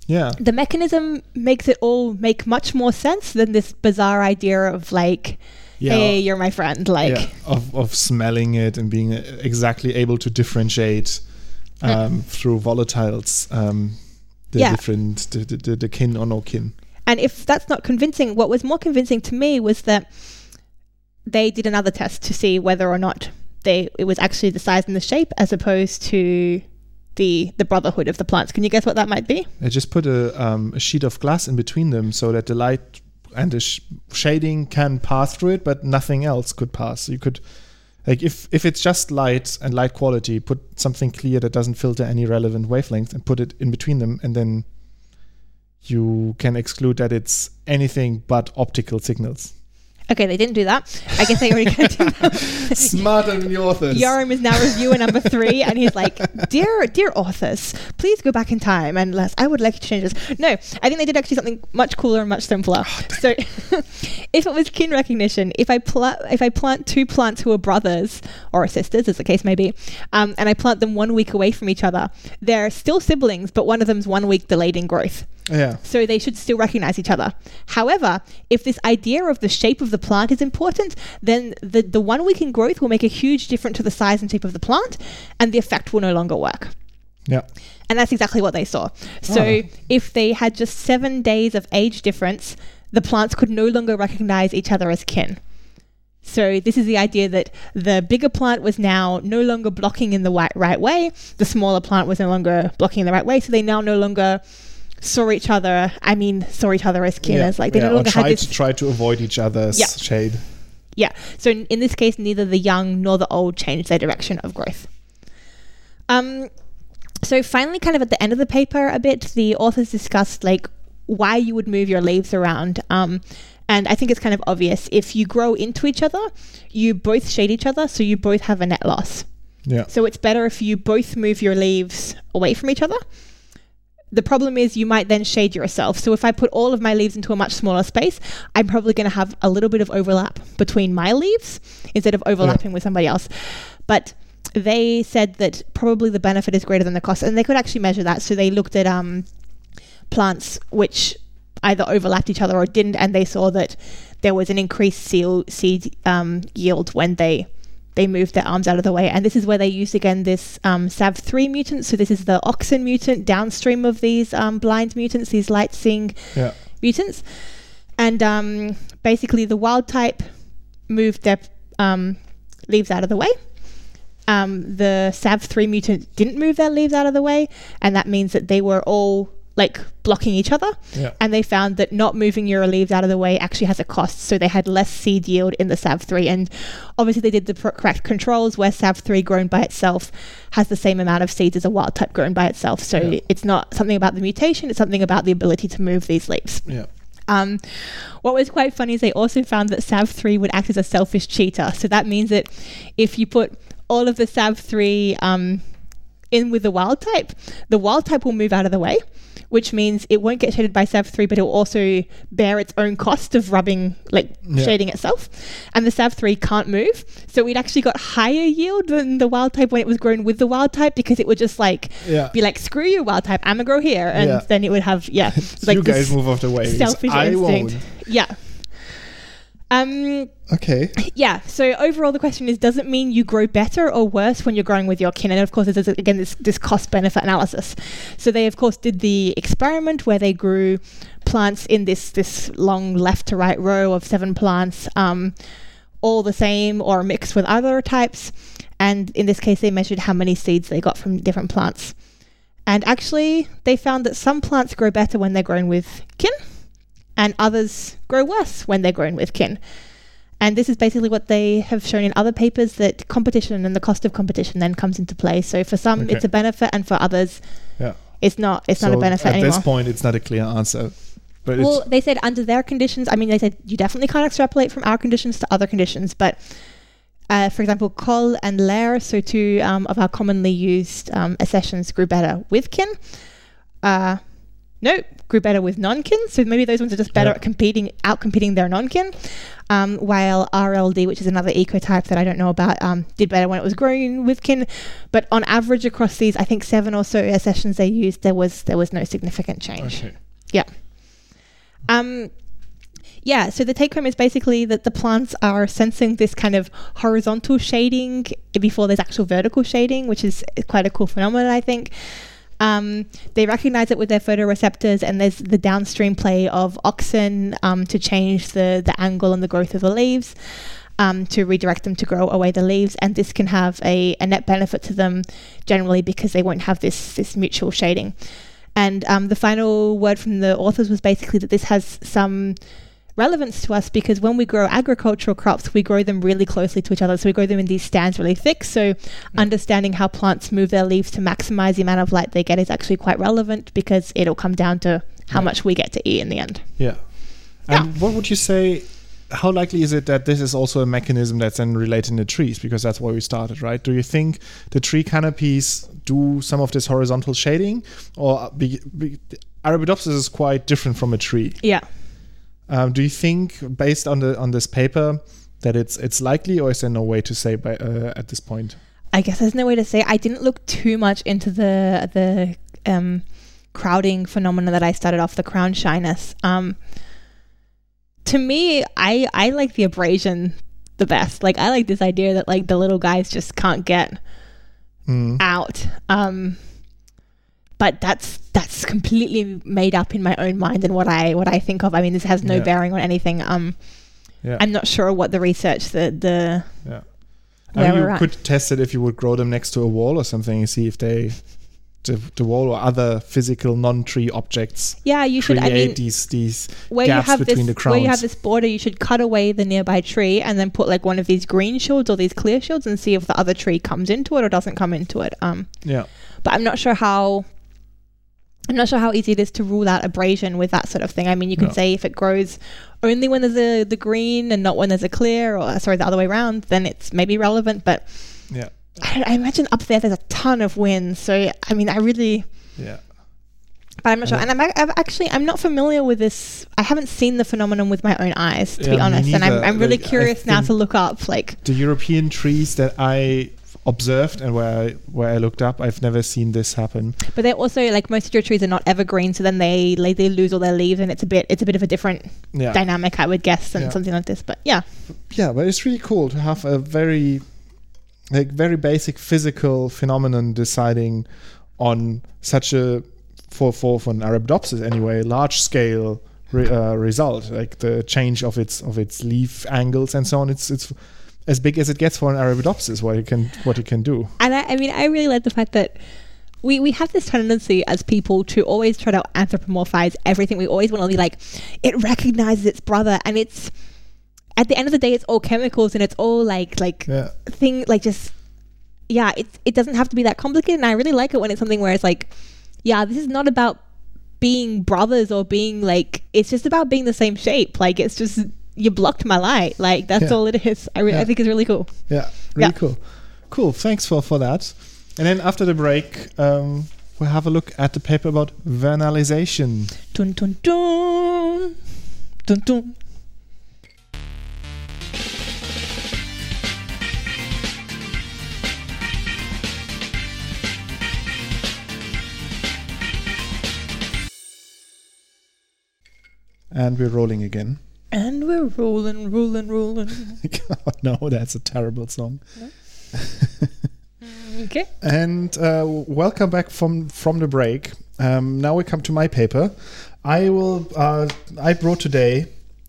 yeah,
the mechanism makes it all make much more sense than this bizarre idea of like
yeah.
hey you're my friend like
yeah, of, of smelling it and being uh, exactly able to differentiate um, through volatiles um, the
Yeah.
different the, the, the kin or no kin.
and if that's not convincing what was more convincing to me was that they did another test to see whether or not they it was actually the size and the shape as opposed to the the brotherhood of the plants can you guess what that might be
I just put a, um, a sheet of glass in between them so that the light and the sh- shading can pass through it, but nothing else could pass. You could, like, if if it's just light and light quality, put something clear that doesn't filter any relevant wavelength and put it in between them, and then you can exclude that it's anything but optical signals.
Okay they didn't do that i guess they already did that
Smarter than the authors.
Yoram is now reviewer number three, and he's like, "Dear, dear authors, please go back in time and. I would like to change this. No, I think they did actually something much cooler and much simpler. so, if it was kin recognition, if I plant if I plant two plants who are brothers or sisters, as the case may be, um, and I plant them one week away from each other, they're still siblings, but one of them's one week delayed in growth
yeah.
so they should still recognize each other. However, if this idea of the shape of the plant is important, then the, the one week in growth will make a huge difference to the size and shape of the plant, and the effect will no longer work.
Yeah.
And that's exactly what they saw. So
Ah.
if they had just seven days of age difference, the plants could no longer recognize each other as kin. So this is the idea that the bigger plant was now no longer blocking in the right, right way. The smaller plant was no longer blocking in the right way. So they now no longer saw each other. I mean, saw each other as kin.
yeah.
As like they
yeah,
no
or
longer
try
had this
to try to avoid each other's
Yeah.
shade.
yeah. So in, in this case, neither the young nor the old changed their direction of growth. Um, so finally, kind of at the end of the paper, a bit, the authors discussed like why you would move your leaves around. Um, and I think it's kind of obvious. If you grow into each other, you both shade each other, so you both have a net loss.
Yeah.
So it's better if you both move your leaves away from each other. The problem is you might then shade yourself. So if I put all of my leaves into a much smaller space, I'm probably going to have a little bit of overlap between my leaves instead of overlapping with somebody else. But they said that probably the benefit is greater than the cost, and they could actually measure that. So they looked at um, plants which either overlapped each other or didn't, and they saw that there was an increased seal, seed um, yield when they they moved their arms out of the way. And this is where they used again this um, SAV3 mutant. So this is the auxin mutant downstream of these um, blind mutants, these light seeing
Yeah.
mutants. And um, basically, the wild type moved their um, leaves out of the way. Um, the SAV3 mutant didn't move their leaves out of the way, and that means that they were all like blocking each other.
Yeah.
And they found that not moving your leaves out of the way actually has a cost. So they had less seed yield in the SAV3. And obviously, they did the pr- correct controls where SAV3 grown by itself has the same amount of seeds as a wild type grown by itself. So
Yeah.
it's not something about the mutation, it's something about the ability to move these leaves.
Yeah.
Um, what was quite funny is they also found that SAV3 would act as a selfish cheater. So that means that if you put all of the SAV3 um, in with the wild type, the wild type will move out of the way. which means it won't get shaded by SAV3, but it will also bear its own cost of rubbing, like
Yeah.
shading itself. And the SAV3 can't move. So we'd actually got higher yield than the wild type when it was grown with the wild type because it would just like
Yeah.
be like, screw you, wild type, I'm gonna grow here. And
Yeah.
then it would have, yeah, like
you guys move off the way.
selfish
I
instinct.
won't.
Yeah. Um,
Okay.
yeah. So overall, the question is: Does it mean you grow better or worse when you're growing with your kin? And of course, there's again this this cost benefit analysis. So they of course did the experiment where they grew plants in this this long left to right row of seven plants, um, all the same or mixed with other types. And in this case, they measured how many seeds they got from different plants. And actually, they found that some plants grow better when they're grown with kin, and others grow worse when they're grown with kin. And this is basically what they have shown in other papers that competition and the cost of competition then comes into play. So for some,
Okay.
it's a benefit, and for others,
Yeah.
it's not. It's not a benefit
at
anymore.
At this point, it's not a clear answer. But
Well, they said under their conditions. I mean, they said you definitely can't extrapolate from our conditions to other conditions, but. Uh, for example, Col and Ler, so two um, of our commonly used um, accessions grew better with kin. Uh, no, grew better with non-kin. So maybe those ones are just better
Yeah.
at competing, out competing their non-kin. Um, while RLD, which is another ecotype that I don't know about, um, did better when it was growing with kin. But on average, across these, I think seven or so accessions they used, there was there was no significant change.
okay.
Yeah. Um, yeah, so the take home is basically that the plants are sensing this kind of horizontal shading before there's actual vertical shading, which is quite a cool phenomenon, I think. Um, they recognize it with their photoreceptors, and there's the downstream play of auxin um, to change the, the angle and the growth of the leaves. Um, to redirect them to grow away the leaves, and this can have a, a net benefit to them generally because they won't have this this mutual shading. And um, the final word from the authors was basically that this has some relevance to us because when we grow agricultural crops, we grow them really closely to each other. So we grow them in these stands really thick. So understanding how plants move their leaves to maximize the amount of light they get is actually quite relevant because it'll come down to how
Yeah.
much we get to eat in the end.
Yeah. And what would you say? How likely is it that this is also a mechanism that's then related in the trees? Because that's where we started, right? Do you think the tree canopies do some of this horizontal shading, or be, be, Arabidopsis is quite different from a tree?
Yeah.
Um, do you think, based on the on this paper, that it's it's likely, or is there no way to say by, uh, at this point?
I guess there's no way to say. I didn't look too much into the the um, crowding phenomena that I started off the crown shyness. Um, to me, I I like the abrasion the best. Like I like this idea that like the little guys just can't get
Mm.
out. Um, but that's that's completely made up in my own mind and what I what I think of. I mean, this has no
Yeah.
bearing on anything. Um,
Yeah.
I'm not sure what the research the the
Yeah. I mean, you
at.
could test it if you would grow them next to a wall or something and see if they, the, the wall or other physical non-tree objects
yeah you should.
create
I mean,
these these
where you
gaps
have
between
this
the
where you have this border, you should cut away the nearby tree and then put like one of these green shields or these clear shields and see if the other tree comes into it or doesn't come into it. Um,
yeah
but I'm not sure how. I'm not sure how easy it is to rule out abrasion with that sort of thing. I mean, you can
No.
say if it grows only when there's a the green and not when there's a clear, or sorry, the other way around, then it's maybe relevant. But
yeah
I, I imagine up there there's a ton of wind, so I mean, I really,
yeah
but I'm not sure. And I'm, I'm actually I'm not familiar with this. I haven't seen the phenomenon with my own eyes, to
Yeah,
be honest. And I'm. I'm really
Like,
curious now to look up like
the European trees that I observed and where I where I looked up I've never seen this happen
But they're also like most of your trees are not evergreen, so then they like, they lose all their leaves, and it's a bit it's a bit of a different
yeah
dynamic, I would guess, than
Yeah.
something like this. But yeah,
yeah but it's really cool to have a very like very basic physical phenomenon deciding on such a for for for an Arabidopsis anyway large scale re, uh, result like the change of its of its leaf angles and so on it's it's as big as it gets for an Arabidopsis what it can what it can do
and I, I mean, I really like the fact that. We, we have this tendency as people to always try to anthropomorphize everything. We always want to be like, it recognizes its brother, and it's at the end of the day, it's all chemicals and it's all like like
yeah
thing like just yeah it, it doesn't have to be that complicated and i really like it when it's something where it's like yeah this is not about being brothers or being like it's just about being the same shape like it's just you blocked my light like that's
Yeah.
all it is i, re-
Yeah.
I think it's really cool
Yeah, really
Yeah.
cool. Cool. Thanks for for that. And then after the break, um, we have a look at the paper about vernalization.
Dun dun dun. Dun dun.
And we're rolling again.
And we're rolling, rolling, rolling.
no, that's a terrible song.
Okay.
And uh, welcome back from from the break. Um, now we come to my paper. I will. Uh, I brought today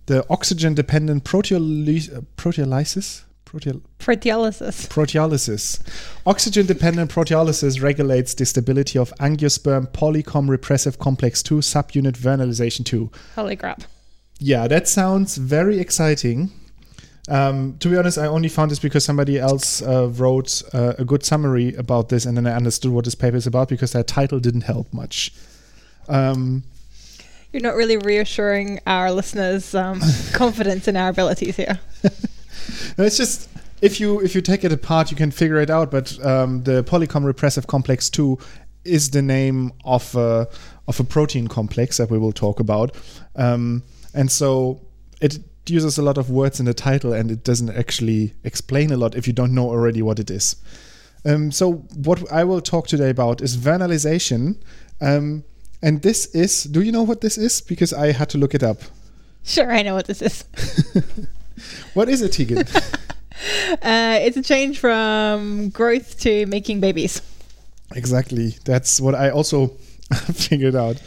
the oxygen-dependent proteoly- proteolysis. Proteol-
Proteolysis.
proteolysis. Oxygen-dependent proteolysis regulates the stability of angiosperm polycomb repressive complex 2 subunit vernalization 2.
Holy crap.
Yeah, that sounds very exciting. Um, to be honest, I only found this because somebody else uh, wrote uh, a good summary about this, and then I understood what this paper is about because that title didn't help much. Um,
You're not really reassuring our listeners' um, confidence in our abilities here.
no, it's just if you if you take it apart, you can figure it out. But um, the polycomb repressive complex two is the name of a, of a protein complex that we will talk about, um, and so it uses a lot of words in the title, and it doesn't actually explain a lot if you don't know already what it is. Um, so what I will talk today about is vernalization, um, and this is. Do you know what this is? Because I had to look it up.
Sure, I know what this is.
What is it, Tegan?
Uh, it's a change from growth to making babies.
Exactly. That's what I also figured out.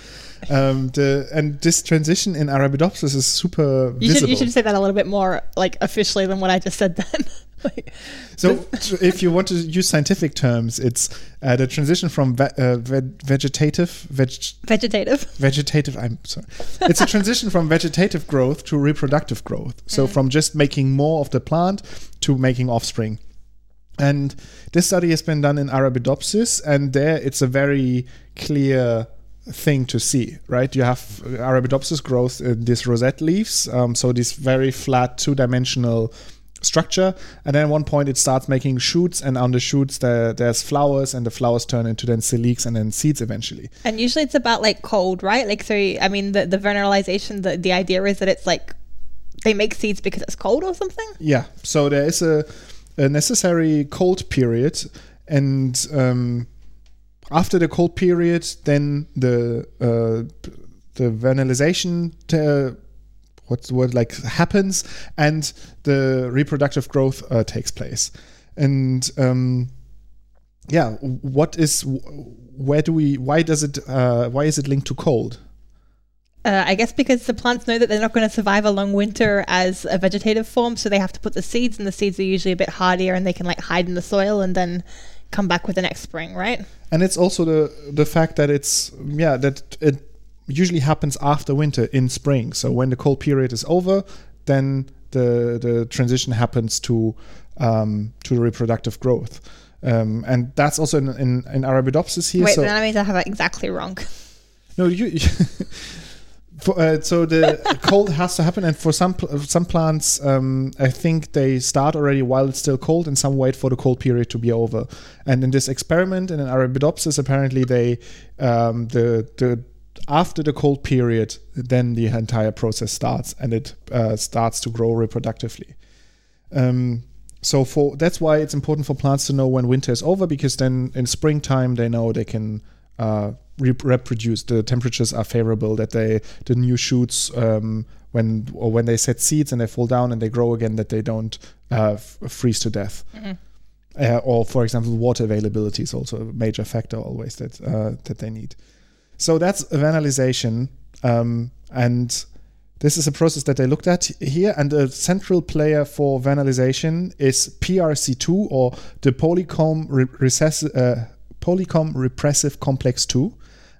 Um, the and this transition in Arabidopsis is super
You
visible.
should you should say that a little bit more like officially than what I just said then. like,
so, if you want to use scientific terms, it's uh, the transition from ve- uh, ve- vegetative veg-
vegetative.
vegetative. I'm sorry. It's a transition from vegetative growth to reproductive growth. So from just making more of the plant to making offspring. And this study has been done in Arabidopsis, and there it's a very clear thing to see, right? You have Arabidopsis growth in these rosette leaves, um, so this very flat two-dimensional structure, and then at one point it starts making shoots, and on the shoots there, there's flowers, and the flowers turn into then siliques and then seeds eventually.
And usually it's about like cold, right? Like so I mean the the vernalization the the idea is that it's like they make seeds because it's cold or something.
Yeah, so there is a, a necessary cold period, and um, after the cold period, then the uh, the vernalization uh, what's the word like happens, and the reproductive growth uh, takes place, and um, yeah, what is where do we why does it uh, why is it linked to cold?
Uh, I guess because the plants know that they're not going to survive a long winter as a vegetative form, so they have to put the seeds, and the seeds are usually a bit hardier, and they can like hide in the soil and then come back with the next spring, right?
And it's also the the fact that it's yeah that it usually happens after winter in spring so when the cold period is over then the the transition happens to um, to reproductive growth um, and that's also in, in, in Arabidopsis here
Wait,
so
then that means I have that exactly wrong.
no you for, uh, so the cold has to happen and for some some plants um, i think they start already while it's still cold and some wait for the cold period to be over. And in this experiment in an arabidopsis apparently they um, the the after the cold period then the entire process starts and it uh, starts to grow reproductively. Um, so for that's why it's important for plants to know when winter is over because then in springtime they know they can uh, re- reproduce. The temperatures are favorable. That they the new shoots um, when or when they set seeds and they fall down and they grow again that they don't uh, f- freeze to death. Uh, or for example, water availability is also a major factor always that uh, that they need. So that's vernalization, um, and this is a process that they looked at here. And the central player for vernalization is PRC2 or the polycomb re- recess- uh, polycomb repressive complex 2,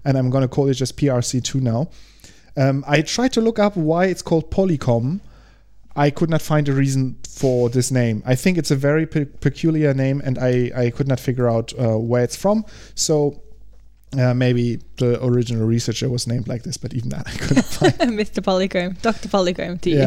and I'm going to call it just PRC2 now. Um, I tried to look up why it's called polycomb. I could not find a reason for this name. I think it's a very pe- peculiar name, and I, I could not figure out uh, where it's from. So uh, maybe the original researcher was named like this, but even that I couldn't find.
Mr. Polychrome, Dr. Polychrome to you.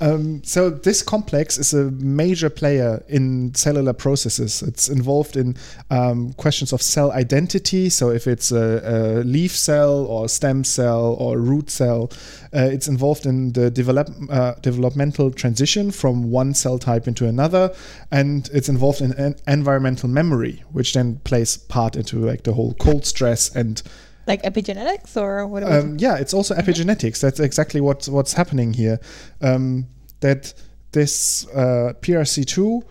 Um, so this complex is a major player in cellular processes. It's involved in um, questions of cell identity. So if it's a, a, leaf cell or stem cell or root cell, uh, it's involved in the develop, uh, developmental transition from one cell type into another, and it's involved in en- environmental memory, which then plays part into like the whole cold stress and
like epigenetics or what?
Um, yeah, it's also mm-hmm. epigenetics. That's exactly what what's happening here. Um, that this uh, PRC2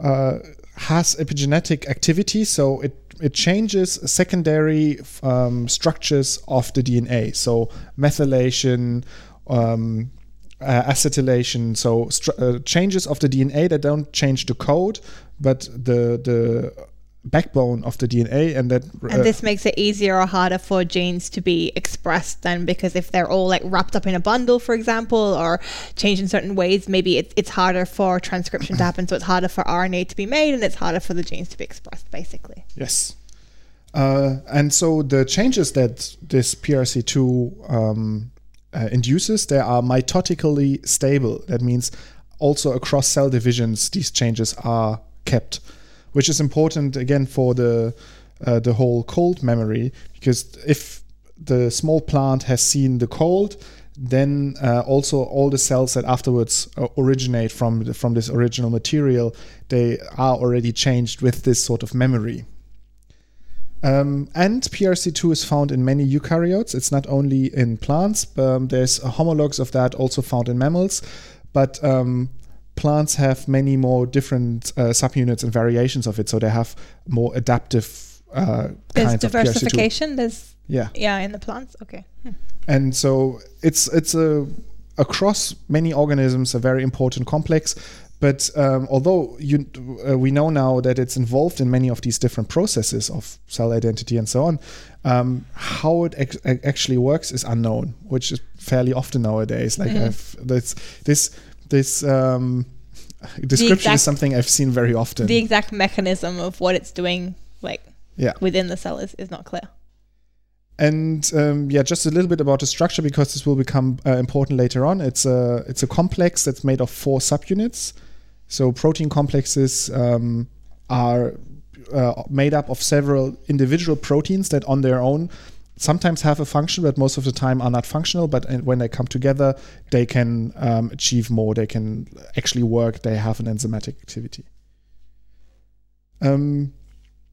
uh, has epigenetic activity, so it it changes secondary um, structures of the DNA. So methylation. Um, uh, acetylation, so uh, changes of the DNA that don't change the code, but the the backbone of the DNA, and that
uh, and this makes it easier or harder for genes to be expressed. Then, because if they're all like wrapped up in a bundle, for example, or changed in certain ways, maybe it's it's harder for transcription to happen. So it's harder for RNA to be made, and it's harder for the genes to be expressed. Basically,
yes. Uh, and so the changes that this PRC2 um, uh, induces, they are mitotically stable. That means also across cell divisions, these changes are kept which is important again for the uh, the whole cold memory because if the small plant has seen the cold then uh, also all the cells that afterwards uh, originate from the, from this original material they are already changed with this sort of memory um, and PRC2 is found in many eukaryotes. It's not only in plants. Um, there's homologs of that also found in mammals. But um, plants have many more different uh, subunits and variations of it, so they have more adaptive uh,
There's
kinds
diversification.
of
There's
yeah,
yeah, in the plants. Okay, hmm.
and so it's it's a across many organisms a very important complex. But um, although you, uh, we know now that it's involved in many of these different processes of cell identity and so on, um, how it ex- actually works is unknown, which is fairly often nowadays. Like mm-hmm. this, this this um, description exact, is something I've seen very often.
The exact mechanism of what it's doing, like yeah. within the cell, is, is not clear.
And um, yeah, just a little bit about the structure because this will become uh, important later on. It's a it's a complex that's made of four subunits. So protein complexes um, are uh, made up of several individual proteins that, on their own, sometimes have a function, but most of the time are not functional. But when they come together, they can um, achieve more. They can actually work. They have an enzymatic activity. Um,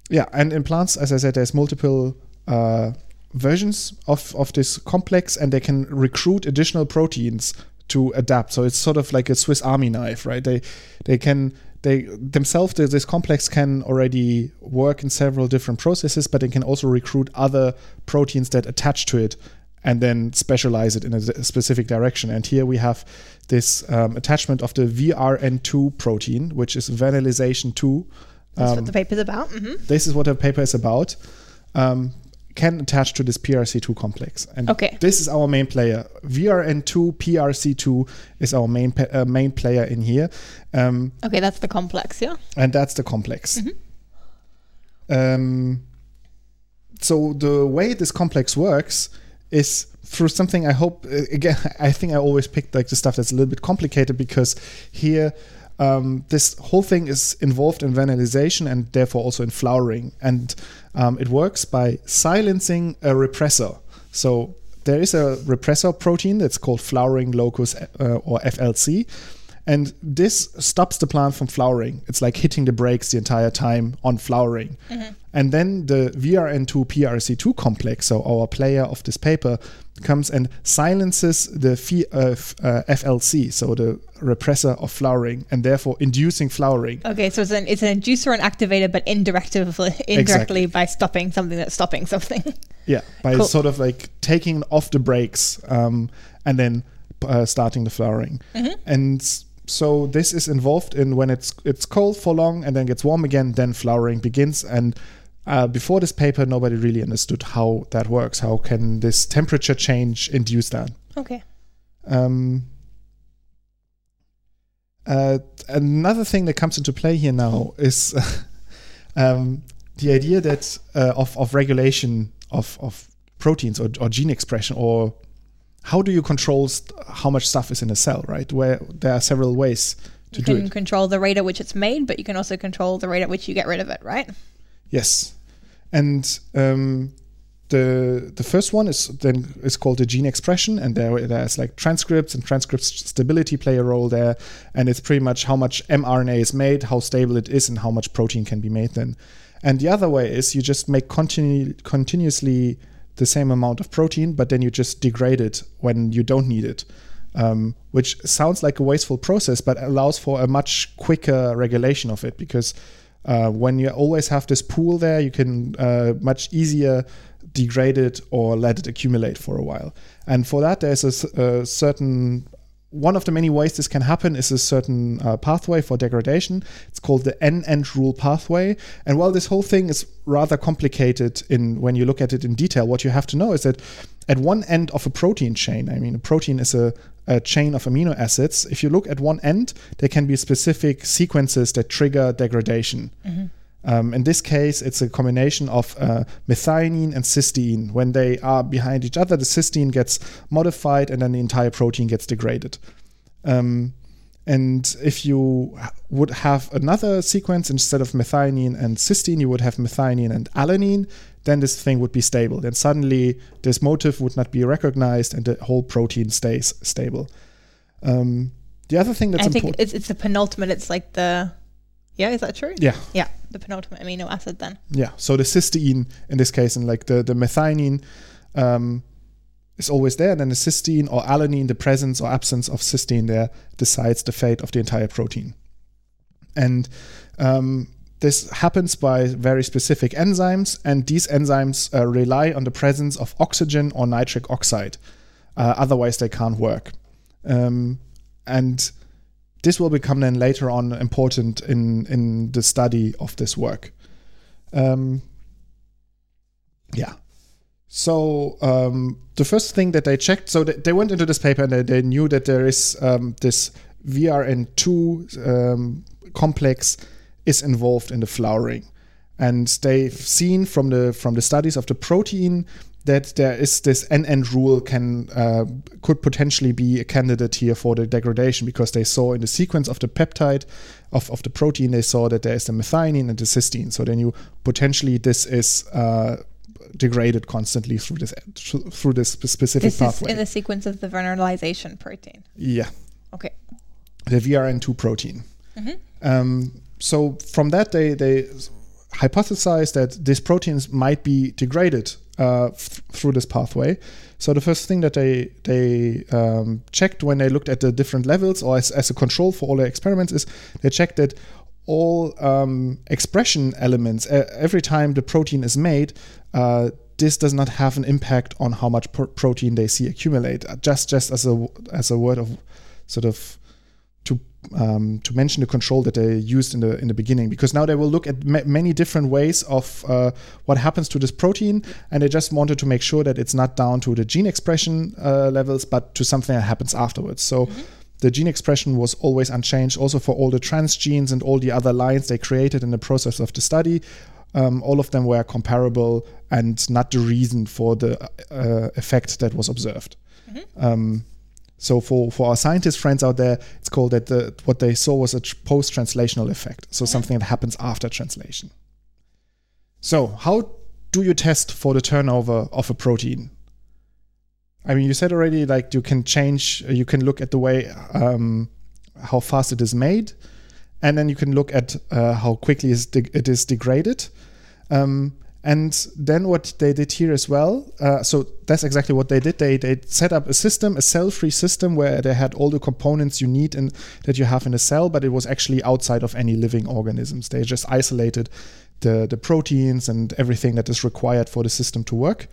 yeah, and in plants, as I said, there's multiple uh, versions of, of this complex, and they can recruit additional proteins to adapt. So it's sort of like a Swiss Army knife, right? They they can they themselves this complex can already work in several different processes but it can also recruit other proteins that attach to it and then specialize it in a specific direction. And here we have this um, attachment of the vrn2 protein which is vernalization 2
that's um, what the paper is about mm-hmm.
this is what the paper is about. Um, can attach to this PRC2 complex. And
okay.
this is our main player. VRN2 PRC2 is our main uh, main player in here.
Um, okay, that's the complex, yeah.
And that's the complex. Mm-hmm. Um, so the way this complex works is through something I hope uh, again I think I always pick like the stuff that's a little bit complicated because here um, this whole thing is involved in vernalization and therefore also in flowering. And um, it works by silencing a repressor. So there is a repressor protein that's called flowering locus uh, or FLC. And this stops the plant from flowering. It's like hitting the brakes the entire time on flowering. Mm-hmm. And then the VRN2 PRC2 complex, so our player of this paper, comes and silences the uh, uh, FLC, so the repressor of flowering, and therefore inducing flowering.
Okay, so it's an it's an inducer and activator, but indirectly indirectly exactly. by stopping something that's stopping something.
Yeah, by cool. sort of like taking off the brakes um, and then uh, starting the flowering, mm-hmm. and so this is involved in when it's it's cold for long and then gets warm again, then flowering begins and uh, before this paper, nobody really understood how that works. How can this temperature change induce that?
Okay.
Um, uh, another thing that comes into play here now is um, the idea that uh, of, of regulation of, of proteins or, or, gene expression or how do you control st- how much stuff is in a cell, right? Where there are several ways to
You
do it.
You can control the rate at which it's made, but you can also control the rate at which you get rid of it, right?
Yes, and um, the the first one is then is called the gene expression, and there there's like transcripts and transcript stability play a role there, and it's pretty much how much mRNA is made, how stable it is, and how much protein can be made then. And the other way is you just make continu- continuously the same amount of protein, but then you just degrade it when you don't need it. Um, which sounds like a wasteful process, but allows for a much quicker regulation of it because uh, when you always have this pool there, you can uh, much easier degrade it or let it accumulate for a while. And for that, there's a certain one of the many ways this can happen is a certain uh, pathway for degradation. It's called the N-end rule pathway. And while this whole thing is rather complicated in when you look at it in detail, what you have to know is that at one end of a protein chain, I mean, a protein is a, a chain of amino acids. If you look at one end, there can be specific sequences that trigger degradation. Um, in this case, it's a combination of uh, methionine and cysteine. When they are behind each other, the cysteine gets modified and then the entire protein gets degraded. Um, and if you would have another sequence instead of methionine and cysteine, you would have methionine and alanine, then this thing would be stable. Then suddenly this motif would not be recognized and the whole protein stays stable. Um, the other thing that's
I think
important.
it's it's the penultimate. It's like the yeah, is that true?
Yeah,
Yeah, the penultimate amino acid then.
Yeah. So the cysteine in this case, and like the the methionine, um, is always there, and then the cysteine or alanine, the presence or absence of cysteine there decides the fate of the entire protein. And um, this happens by very specific enzymes, and these enzymes uh, rely on the presence of oxygen or nitric oxide. Uh, otherwise, they can't work. Um, and this will become then later on important in in the study of this work. Um, yeah. So um, the first thing that they checked, so they, they went into this paper and they, they knew that there is um, this VRN2 um, complex is involved in the flowering, and they've seen from the from the studies of the protein that there is this N-end rule can uh, could potentially be a candidate here for the degradation because they saw in the sequence of the peptide of, of the protein they saw that there is the methionine and the cysteine. So they knew potentially this is uh, degraded constantly through this through this specific
This is
pathway.
in the sequence of the vernalization protein.
yeah,
Okay.
the VRN2 protein.
Mhm.
Um, so from that, they they hypothesized that these proteins might be degraded uh, th- through this pathway. So the first thing that they they um, checked when they looked at the different levels, or as, as a control for all their experiments, is they checked that all um, expression elements e- every time the protein is made. Uh, this does not have an impact on how much pro- protein they see accumulate. Uh, Just just as a as a word of sort of to um, to mention the control that they used in the in the beginning because now they will look at ma- many different ways of uh, what happens to this protein and they just wanted to make sure that it's not down to the gene expression uh, levels but to something that happens afterwards. So the gene expression was always unchanged also for all the transgenes and all the other lines they created in the process of the study. Um, all of them were comparable and not the reason for the uh, effect that was observed. Um, so for, for our scientist friends out there, it's called that the, what they saw was a tr- post-translational effect. So something that happens after translation. So how do you test for the turnover of a protein? I mean, you said already, like you can change, you can look at the way um, how fast it is made, and then you can look at uh, how quickly it is degraded. Um, and then what they did here as well, uh, so that's exactly what they did. They they set up a system, a cell-free system where they had all the components you need and that you have in a cell, but it was actually outside of any living organisms. They just isolated the the proteins and everything that is required for the system to work.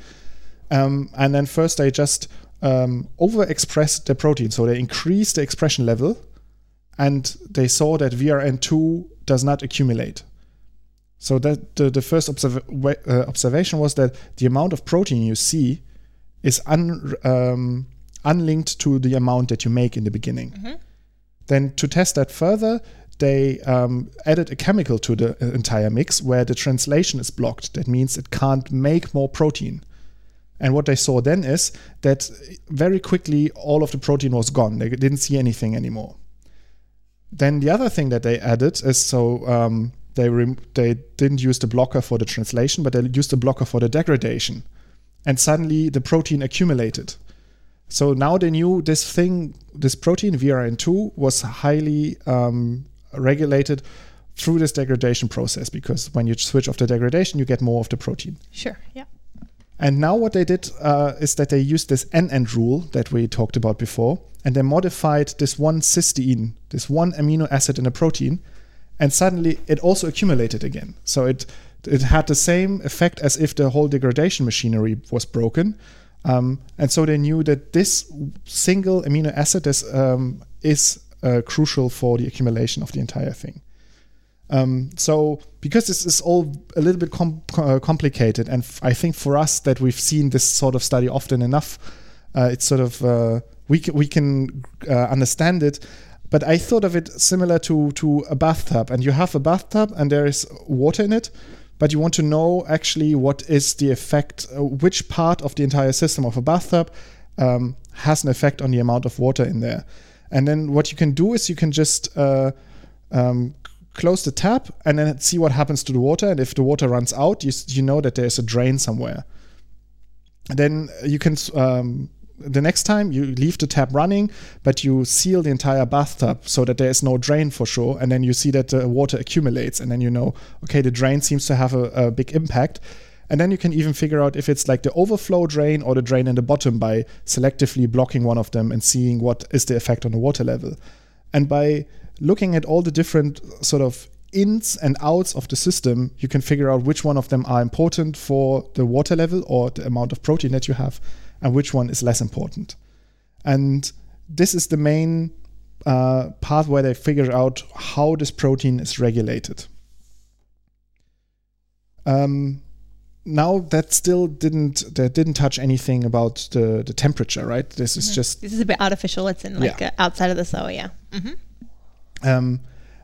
Um, and then first they just um, overexpressed the protein, so they increased the expression level, and they saw that VRN2 does not accumulate. So that the, the first observ- uh, observation was that the amount of protein you see is un, um, unlinked to the amount that you make in the beginning. Then to test that further, they um, added a chemical to the uh, entire mix where the translation is blocked. That means it can't make more protein. And what they saw then is that very quickly all of the protein was gone. They didn't see anything anymore. Then the other thing that they added is so um, they rem- they didn't use the blocker for the translation, but they used the blocker for the degradation, and suddenly the protein accumulated. So now they knew this thing, this protein VRN2 was highly um, regulated through this degradation process because when you switch off the degradation, you get more of the protein.
Sure. Yeah.
And now what they did uh, is that they used this N-end rule that we talked about before, and they modified this one cysteine, this one amino acid in a protein, and suddenly it also accumulated again. So it it had the same effect as if the whole degradation machinery was broken. Um, and so they knew that this single amino acid is, um, is uh, crucial for the accumulation of the entire thing. Um, so because this is all a little bit com- uh, complicated, and f- I think for us that we've seen this sort of study often enough, uh, it's sort of uh, we c- we can uh, understand it. But I thought of it similar to to a bathtub, and you have a bathtub, and there is water in it, but you want to know actually what is the effect, uh, which part of the entire system of a bathtub um, has an effect on the amount of water in there. And then what you can do is you can just uh, um, close the tap and then see what happens to the water. And if the water runs out, you, you know that there's a drain somewhere. then you can um, the next time you leave the tap running, but you seal the entire bathtub so that there is no drain for sure. And then you see that the water accumulates, and then you know, okay, the drain seems to have a, a big impact. And then you can even figure out if it's like the overflow drain or the drain in the bottom by selectively blocking one of them and seeing what is the effect on the water level. And by looking at all the different sort of ins and outs of the system, you can figure out which one of them are important for the water level or the amount of protein that you have and which one is less important. And this is the main uh, part where they figure out how this protein is regulated. Um, now that still didn't that didn't touch anything about the the temperature, right? This is
Mhm.
just
This is a bit artificial. It's in like
Yeah.
uh, outside of the cell. Yeah. hmm
Um,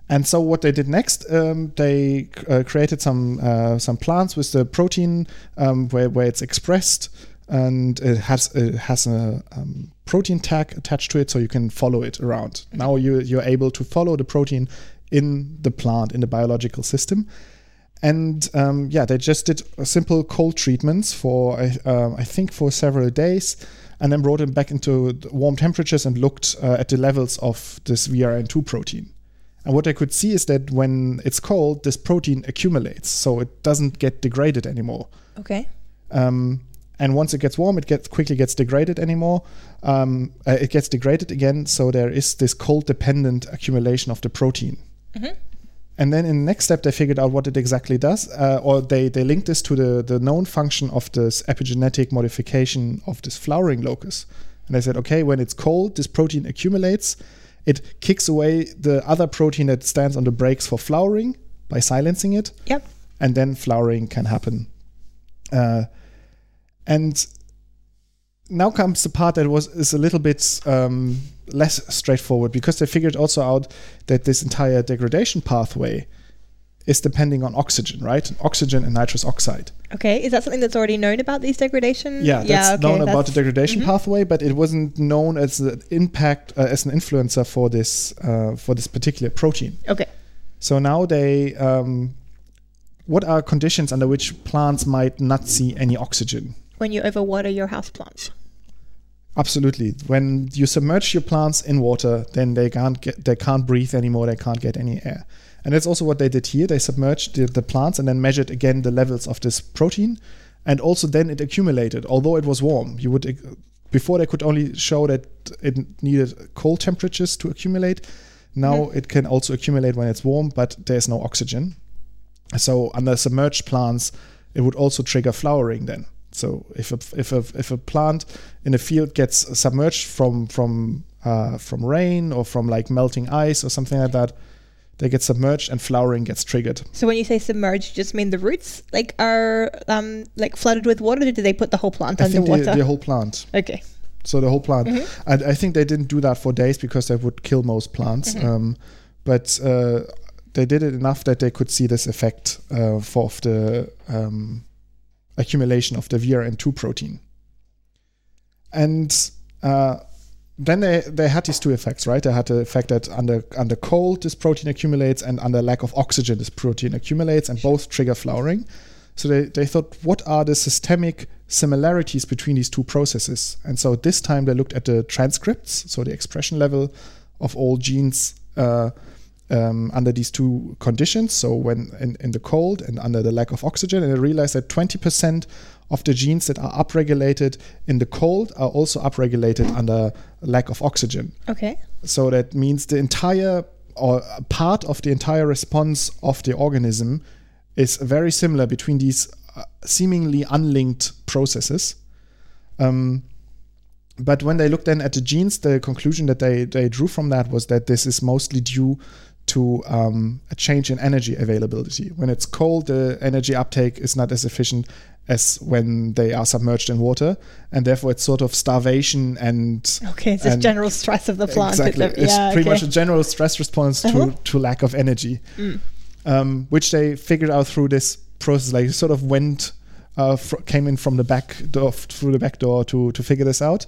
and so what they did next, um, they uh, created some uh, some plants with the protein um, where, where it's expressed, and it has it has a um, protein tag attached to it, so you can follow it around. Now you you're able to follow the protein in the plant in the biological system. And um, yeah, they just did a simple cold treatments for I- um, I think for several days, and then brought them back into the warm temperatures and looked uh, at the levels of this VRN2 protein. And what I could see is that when it's cold, this protein accumulates, so it doesn't get degraded anymore.
Okay.
Um, and once it gets warm, it gets quickly gets degraded anymore. Um, uh, it gets degraded again, so there is this cold-dependent accumulation of the protein.
Mhm.
And then in the next step, they figured out what it exactly does, uh, or they they linked this to the the known function of this epigenetic modification of this flowering locus. And they said, okay, when it's cold, this protein accumulates. It kicks away the other protein that stands on the brakes for flowering by silencing it
Yep.
and then flowering can happen. Uh, and now comes the part that was is a little bit um, less straightforward because they figured also out that this entire degradation pathway is depending on oxygen, right? Oxygen and nitrous oxide.
Okay. Is that something that's already known about these degradation?
Yeah, that's known about the
that's-
degradation
mhm.
pathway, but it wasn't known as an impact uh, as an influencer for this uh, for this particular protein.
Okay.
So now they, um, what are conditions under which plants might not see any oxygen?
When you overwater your house plants.
Absolutely. When you submerge your plants in water, then they can't get, they can't breathe anymore. They can't get any air. And that's also what they did here. They submerged the, the plants and then measured again the levels of this protein, and also then it accumulated. Although it was warm, you would before they could only show that it needed cold temperatures to accumulate. Now mm-hmm. it can also accumulate when it's warm, but there's no oxygen. So under submerged plants, it would also trigger flowering then. So if a, if a, if a plant in a field gets submerged from from uh, from rain or from like melting ice or something like that, they get submerged and flowering gets triggered.
So when you say submerged, you just mean the roots like are um like flooded with water, or did they put the whole plant
I think
underwater?
the, the whole plant.
okay.
So the whole plant.
Mhm.
And I think they didn't do that for days because that would kill most plants.
Mhm.
Um, but uh, they did it enough that they could see this effect uh, for of the um, accumulation of the VRN2 protein. and uh, then they, they had these two effects, right? They had the effect that under under cold this protein accumulates, and under lack of oxygen this protein accumulates, and both trigger flowering. So they, they thought, what are the systemic similarities between these two processes? And so this time they looked at the transcripts, so the expression level of all genes uh, um, under these two conditions. So when in, in the cold and under the lack of oxygen, and they realized that 20% of the genes that are upregulated in the cold are also upregulated under lack of oxygen.
Okay.
So that means the entire or part of the entire response of the organism is very similar between these uh, seemingly unlinked processes. Um, but when they looked then at the genes, the conclusion that they, they drew from that was that this is mostly due to um, a change in energy availability. When it's cold, the energy uptake is not as efficient as when they are submerged in water, and therefore it's sort of starvation and
okay, it's just general stress of the plant.
Exactly, it's, yeah, pretty okay. much a general stress response uh-huh. to to lack of energy, mm. um, which they figured out through this process. Like sort of went uh, fr- came in from the back door through the back door to to figure this out.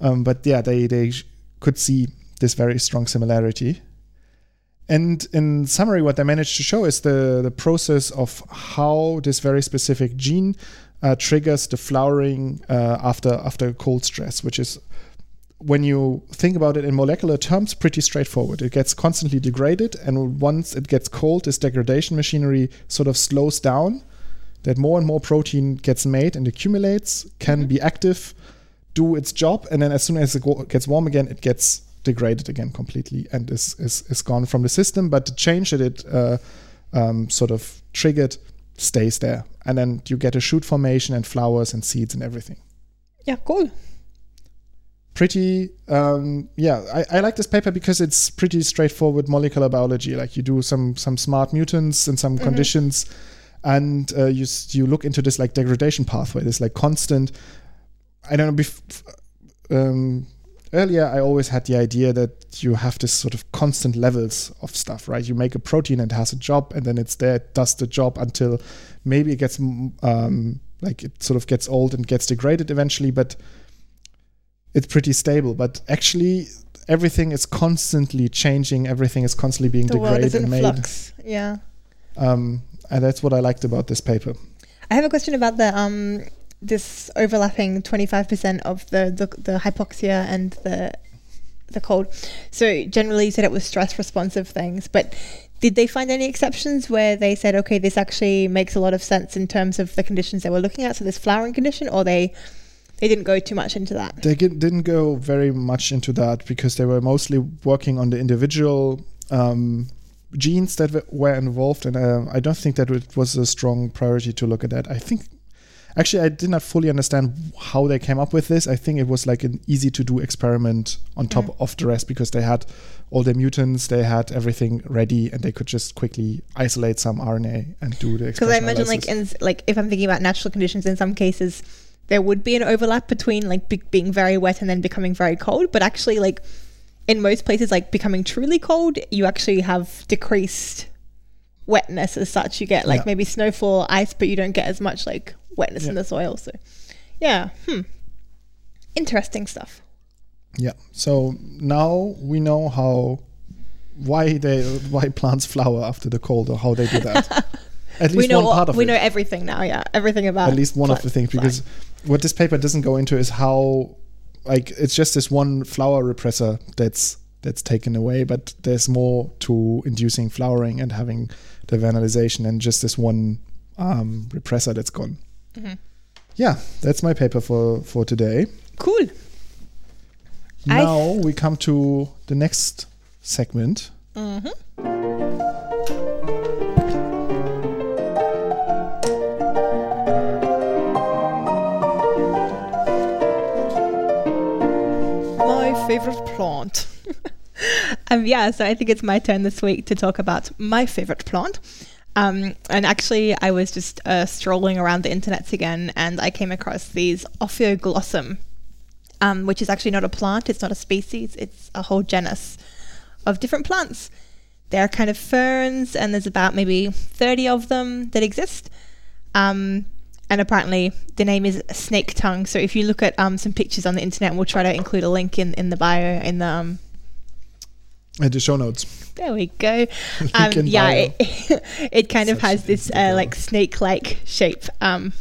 Um, but yeah, they they could see this very strong similarity. And in summary, what they managed to show is the, the process of how this very specific gene uh, triggers the flowering uh, after after cold stress, which is when you think about it in molecular terms, pretty straightforward. It gets constantly degraded, and once it gets cold, this degradation machinery sort of slows down. That more and more protein gets made and accumulates, can mm-hmm. be active, do its job, and then as soon as it go- gets warm again, it gets degraded again completely and is, is, is gone from the system. But the change that it uh, um, sort of triggered stays there. And then you get a shoot formation and flowers and seeds and everything.
Yeah, cool.
Pretty, um, yeah, I, I like this paper because it's pretty straightforward molecular biology. Like you do some some smart mutants in some mm-hmm. conditions, and uh, you you look into this like degradation pathway, this like constant. I don't know. Bef- um, earlier I always had the idea that you have this sort of constant levels of stuff, right? You make a protein and it has a job, and then it's there, it does the job until maybe it gets um, like it sort of gets old and gets degraded eventually, but it's pretty stable. But actually, everything is constantly changing. Everything is constantly being
the
degraded and made.
Flux. Yeah.
Um, and that's what I liked about this paper.
I have a question about the um, this overlapping 25% of the, the, the hypoxia and the the cold. So generally, you said it was stress responsive things, but did they find any exceptions where they said, okay, this actually makes a lot of sense in terms of the conditions they were looking at? So this flowering condition, or they they didn't go too much into that.
They didn't go very much into that because they were mostly working on the individual um, genes that were involved, and uh, I don't think that it was a strong priority to look at that. I think Actually, I did not fully understand how they came up with this. I think it was like an easy to do experiment on top mm. of the rest because they had all the mutants, they had everything ready, and they could just quickly isolate some RNA and do the. Because I imagine,
like, in like if I'm thinking about natural conditions, in some cases there would be an overlap between like be- being very wet and then becoming very cold, but actually, like in most places, like becoming truly cold, you actually have decreased wetness as such. You get like yeah. maybe snowfall, ice, but you don't get as much like wetness yeah. in the soil. So, yeah, hmm, interesting stuff.
Yeah. So now we know how why they why plants flower after the cold or how they do that.
At least we know one part of we it. know everything now. Yeah, everything about
at least one of the things because what this paper doesn't go into is how like it's just this one flower repressor that's that's taken away, but there's more to inducing flowering and having the vernalization and just this one um, repressor that's gone. Mm-hmm. Yeah, that's my paper for for today.
Cool.
Now we come to the next segment. Mm-hmm.
My favorite plant. um, yeah, so I think it's my turn this week to talk about my favorite plant. Um, and actually, I was just uh, strolling around the internet again, and I came across these Ophioglossum, um, which is actually not a plant. It's not a species. It's a whole genus of different plants. They're kind of ferns, and there's about maybe 30 of them that exist. Um, and apparently the name is snake tongue. So if you look at um, some pictures on the internet, we'll try to include a link in, in the bio in the
Uh, the show notes.
there we go. Um, yeah, it, it kind of has this uh, like snake-like shape um,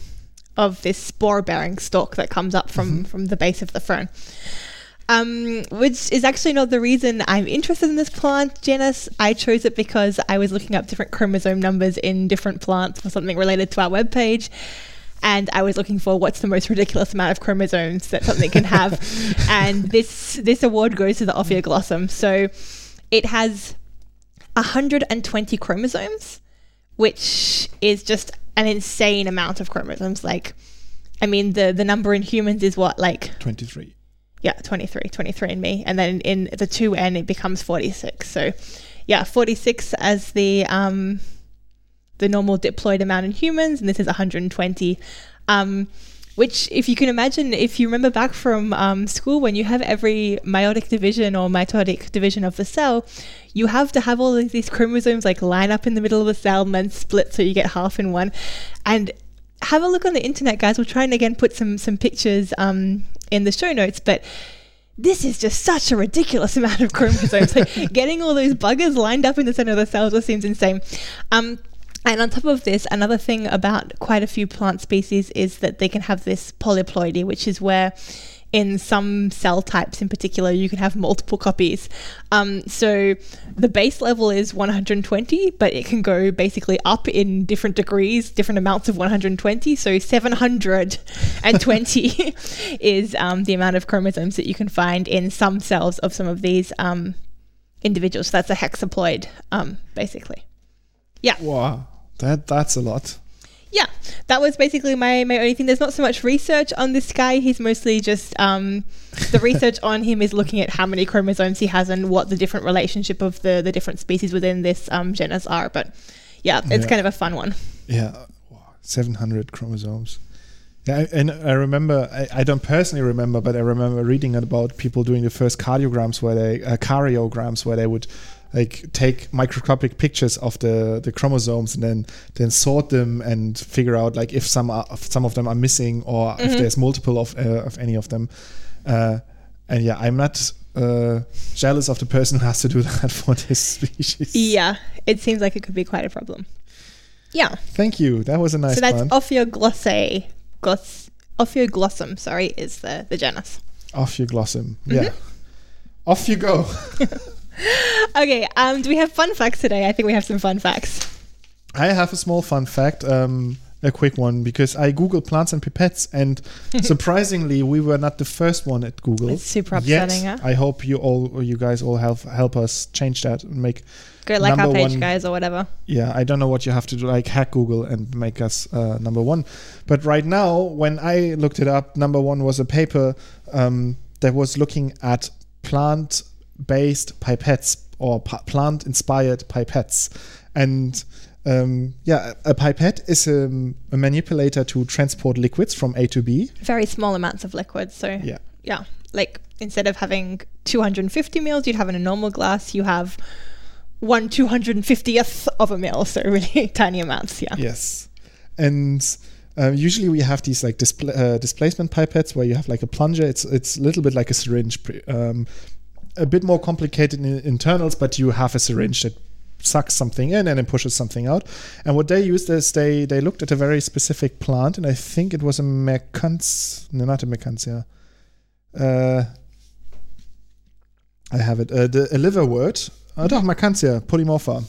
of this spore-bearing stalk that comes up from
Mm-hmm.
from the base of the fern. Um, which is actually not the reason I'm interested in this plant genus. I chose it because I was looking up different chromosome numbers in different plants for something related to our webpage. And I was looking for what's the most ridiculous amount of chromosomes that something can have. and this this award goes to the Ophioglossum. So it has 120 chromosomes, which is just an insane amount of chromosomes. Like, I mean, the the number in humans is what, like,
23.
yeah, 23, 23 in me. And then in the 2N, it becomes 46. So, yeah, 46 as the um, the normal diploid amount in humans, and this is 120. Um, which, if you can imagine, if you remember back from um, school, when you have every meiotic division or mitotic division of the cell, you have to have all of these chromosomes like line up in the middle of the cell and then split so you get half in one. And have a look on the internet, guys. We'll try and again put some some pictures um, in the show notes, but this is just such a ridiculous amount of chromosomes. like getting all those buggers lined up in the center of the cell just seems insane. Um, and on top of this, another thing about quite a few plant species is that they can have this polyploidy, which is where in some cell types in particular you can have multiple copies. Um, so the base level is 120, but it can go basically up in different degrees, different amounts of 120. So 720 is um, the amount of chromosomes that you can find in some cells of some of these um, individuals. So that's a hexaploid, um, basically.
Wow. That That's a lot.
Yeah, that was basically my, my only thing. There's not so much research on this guy. He's mostly just um, the research on him is looking at how many chromosomes he has and what the different relationship of the, the different species within this um, genus are. But yeah, it's
Yeah.
kind of a fun one.
Yeah, wow, 700 chromosomes. Yeah, and I remember, I, I don't personally remember, but I remember reading about people doing the first cardiograms where they, uh, karyograms where they would like take microscopic pictures of the, the chromosomes and then then sort them and figure out like if some are, if some of them are missing or if there's multiple of uh, of any of them. Uh, and yeah, I'm not uh, jealous of the person who has to do that for this species.
Yeah, it seems like it could be quite a problem. Yeah,
Thank you. That was a nice
so that's
one.
Ophioglossum. Gloss, Ophioglossum, sorry, is the, the genus.
Off you glossum.
Mm-hmm.
Yeah. Off you go.
Okay, um, do we have fun facts today? I think we have some fun facts.
I have a small fun fact, um, a quick one, because I googled plants and pipettes, and surprisingly, we were not the first one at Google.
It's super
yet.
upsetting, huh?
I hope you all, you guys all help help us change that and make.
Go like our page,
one-
guys, or whatever.
Yeah, I don't know what you have to do, like hack Google and make us uh, number one. But right now, when I looked it up, number one was a paper um, that was looking at plant-based pipettes or pa- plant-inspired pipettes, and um, yeah, a pipette is a, a manipulator to transport liquids from A to B.
Very small amounts of liquid. So
Yeah.
yeah, like instead of having 250 mils, you'd have in a normal glass, you have one 250th of a mil. So really tiny amounts. Yeah.
Yes, and uh, usually we have these like uh, displacement pipettes where you have like a plunger. It's it's a little bit like a syringe, pre- um, a bit more complicated in internals, but you have a syringe that sucks something in and then pushes something out. And what they used is they they looked at a very specific plant, and I think it was a mercants, no, not a Marchantia. Uh, I have it. Uh, the a liverwort. Uh, doch, Marchantia polymorpha.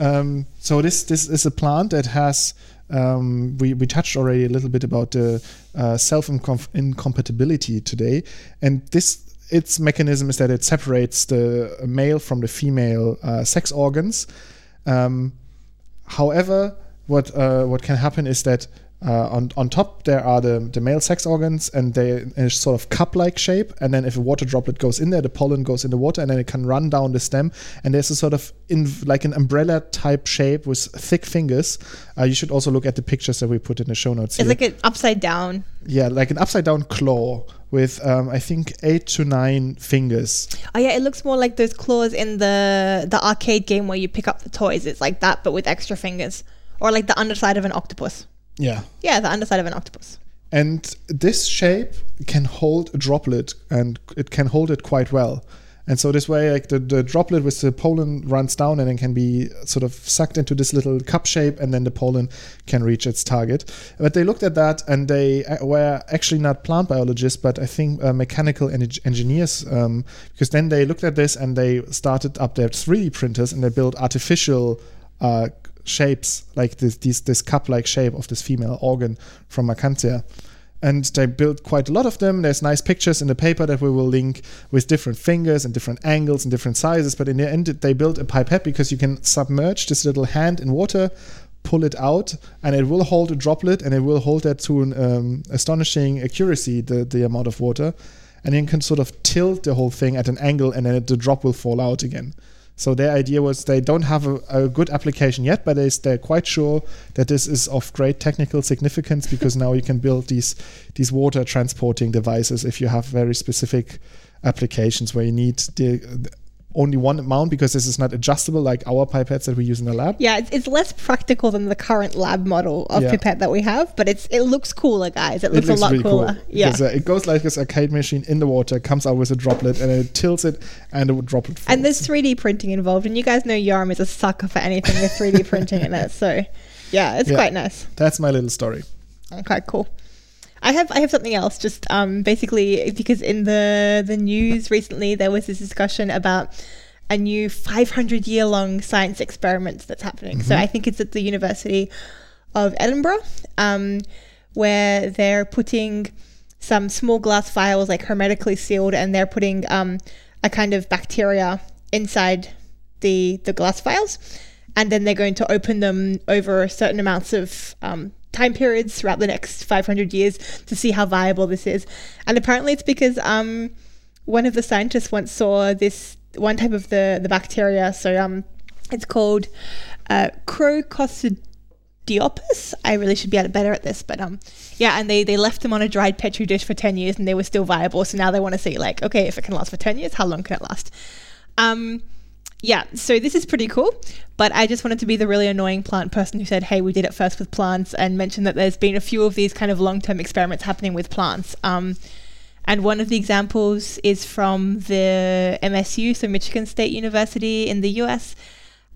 Um, so this this is a plant that has um, we we touched already a little bit about the uh, self incompatibility today, and this its mechanism is that it separates the male from the female uh, sex organs. Um, however, what uh, what can happen is that uh, on on top there are the, the male sex organs, and they in a sort of cup-like shape. And then if a water droplet goes in there, the pollen goes in the water, and then it can run down the stem. And there's a sort of in like an umbrella type shape with thick fingers. Uh, you should also look at the pictures that we put in the show notes.
It's
here.
like an upside down.
yeah, like an upside down claw with um, I think eight to nine fingers.
Oh yeah, it looks more like those claws in the the arcade game where you pick up the toys. It's like that, but with extra fingers, or like the underside of an octopus.
Yeah.
Yeah, the underside of an octopus.
And this shape can hold a droplet and it can hold it quite well. And so this way, like the, the droplet with the pollen runs down and then can be sort of sucked into this little cup shape, and then the pollen can reach its target. But they looked at that and they uh, were actually not plant biologists, but I think uh, mechanical en- engineers, um, because then they looked at this and they started up their 3D printers and they built artificial uh, shapes like this, these, this cup-like shape of this female organ from Marchantia and they built quite a lot of them. There's nice pictures in the paper that we will link with different fingers and different angles and different sizes. But in the end, they built a pipette because you can submerge this little hand in water, pull it out, and it will hold a droplet, and it will hold that to an um, astonishing accuracy, the the amount of water, and you can sort of tilt the whole thing at an angle, and then the drop will fall out again. So their idea was they don't have a, a good application yet, but they, they're quite sure that this is of great technical significance because now you can build these these water transporting devices if you have very specific applications where you need the only one amount because this is not adjustable like our pipettes that we use in the lab.
Yeah, it's, it's less practical than the current lab model of
Yeah.
pipette that we have, but it's it looks cooler, guys. It looks, a lot
really
cooler.
cool
Yeah.
because uh, it goes like this arcade machine in the water, comes out with a droplet, and it tilts it, and the droplet falls.
and there's 3D printing involved, and you guys know Yoram is a sucker for anything with 3D printing in it. So, yeah, it's
Yeah.
quite nice.
That's my little story.
Okay, cool. I have I have something else. Just um, basically because in the the news recently there was this discussion about a new 500 year long science experiment that's happening. So I think it's at the University of Edinburgh, um, where they're putting some small glass vials like hermetically sealed, and they're putting um, a kind of bacteria inside the the glass vials, and then they're going to open them over certain amounts of um, time periods throughout the next 500 years to see how viable this is. And apparently, it's because um, one of the scientists once saw this one type of the the bacteria. So um, it's called uh, Chroococcidiopsis. I really should be better at this, but um, yeah. And they they left them on a dried petri dish for 10 years, and they were still viable. So now they want to see like, okay, if it can last for 10 years, how long can it last? Um, yeah, so this is pretty cool, but I just wanted to be the really annoying plant person who said, hey, we did it first with plants, and mentioned that there's been a few of these kind of long term experiments happening with plants. Um, and one of the examples is from the MSU, so Michigan State University in the US,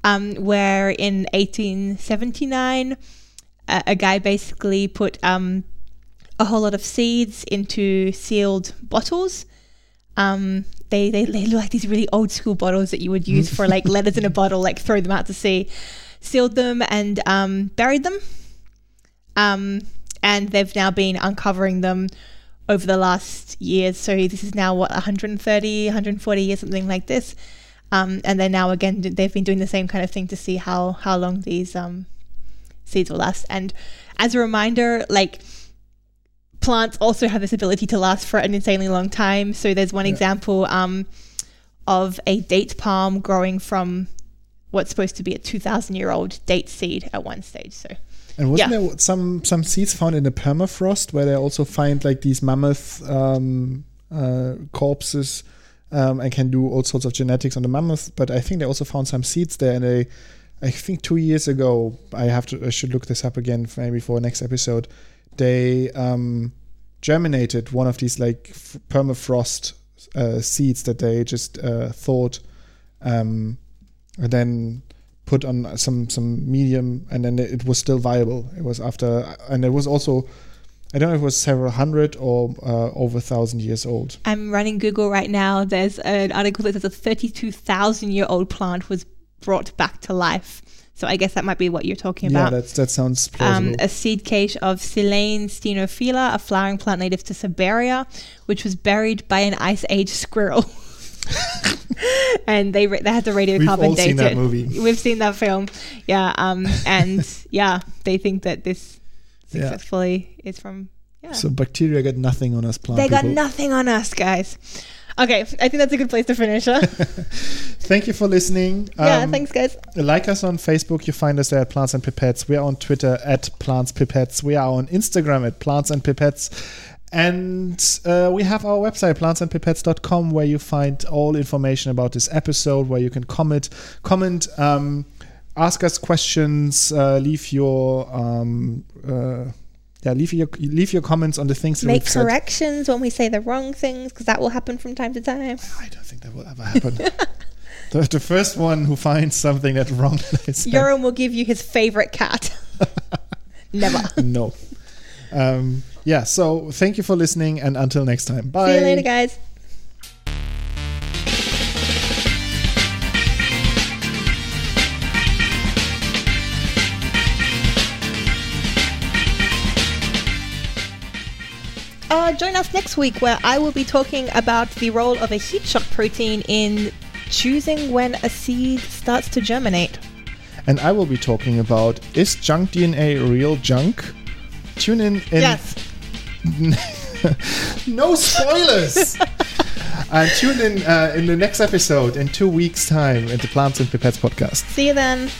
um, where in 1879, a, a guy basically put um, a whole lot of seeds into sealed bottles. Um, they, they they look like these really old school bottles that you would use for like letters in a bottle, like throw them out to sea. Sealed them and um, buried them. Um, and they've now been uncovering them over the last years. So this is now what 130, 140 years, something like this. Um, and then now again, they've been doing the same kind of thing to see how how long these um, seeds will last. And as a reminder, like plants also have this ability to last for an insanely long time. So there's one
Yeah.
example um, of a date palm growing from what's supposed to be a 2,000 year old date seed at one stage. So
And wasn't
Yeah.
there some some seeds found in the permafrost where they also find like these mammoth um, uh, corpses um, and can do all sorts of genetics on the mammoth? But I think they also found some seeds there, and they, I think two years ago, I have to I should look this up again maybe for next episode. They um, germinated one of these like f- permafrost uh, seeds that they just uh, thought, um, and then put on some some medium, and then it was still viable. It was after, and it was also, I don't know, if it was several hundred or uh, over a thousand years old.
I'm running Google right now. There's an article that says a 32,000 year old plant was brought back to life. So I guess that might be what you're talking about.
Yeah,
about.
that sounds plausible.
um, a seed cache of Silene stenophylla, a flowering plant native to Siberia, which was buried by an ice age squirrel. and they they had the radiocarbon
We've all
date
seen that movie.
We've seen that film, yeah. Um, and yeah, they think that this
Yeah.
successfully is from yeah.
so bacteria got nothing on us plant
they got nothing on us, guys. Okay, I think that's a good place to finish. Huh?
Thank you for listening.
yeah,
Um,
thanks, guys.
Like us on Facebook. You find us there at Plants and Pipettes. We are on Twitter at Plants Pipettes. We are on Instagram at Plants and Pipettes. And uh, we have our website, plantsandpipettes.com, where you find all information about this episode, where you can comment. Comment. Um, ask us questions. Uh, leave your um, uh, yeah, leave your leave your comments on the things that
Make
we've said.
corrections when we say the wrong things because that will happen from time to time.
I don't think that will ever happen. the, the first one who finds something that wrong that.
Yoram will give you his favorite cat. Never.
no. Um, yeah. So thank you for listening, and until next time. Bye.
See you later, guys. Uh, join us next week where I will be talking about the role of a heat shock protein in choosing when a seed starts to germinate.
And I will be talking about is junk DNA real junk? Tune in. in
yes.
no spoilers. and tune in uh, in the next episode in two weeks' time at the Plants and Pipettes podcast.
See you then.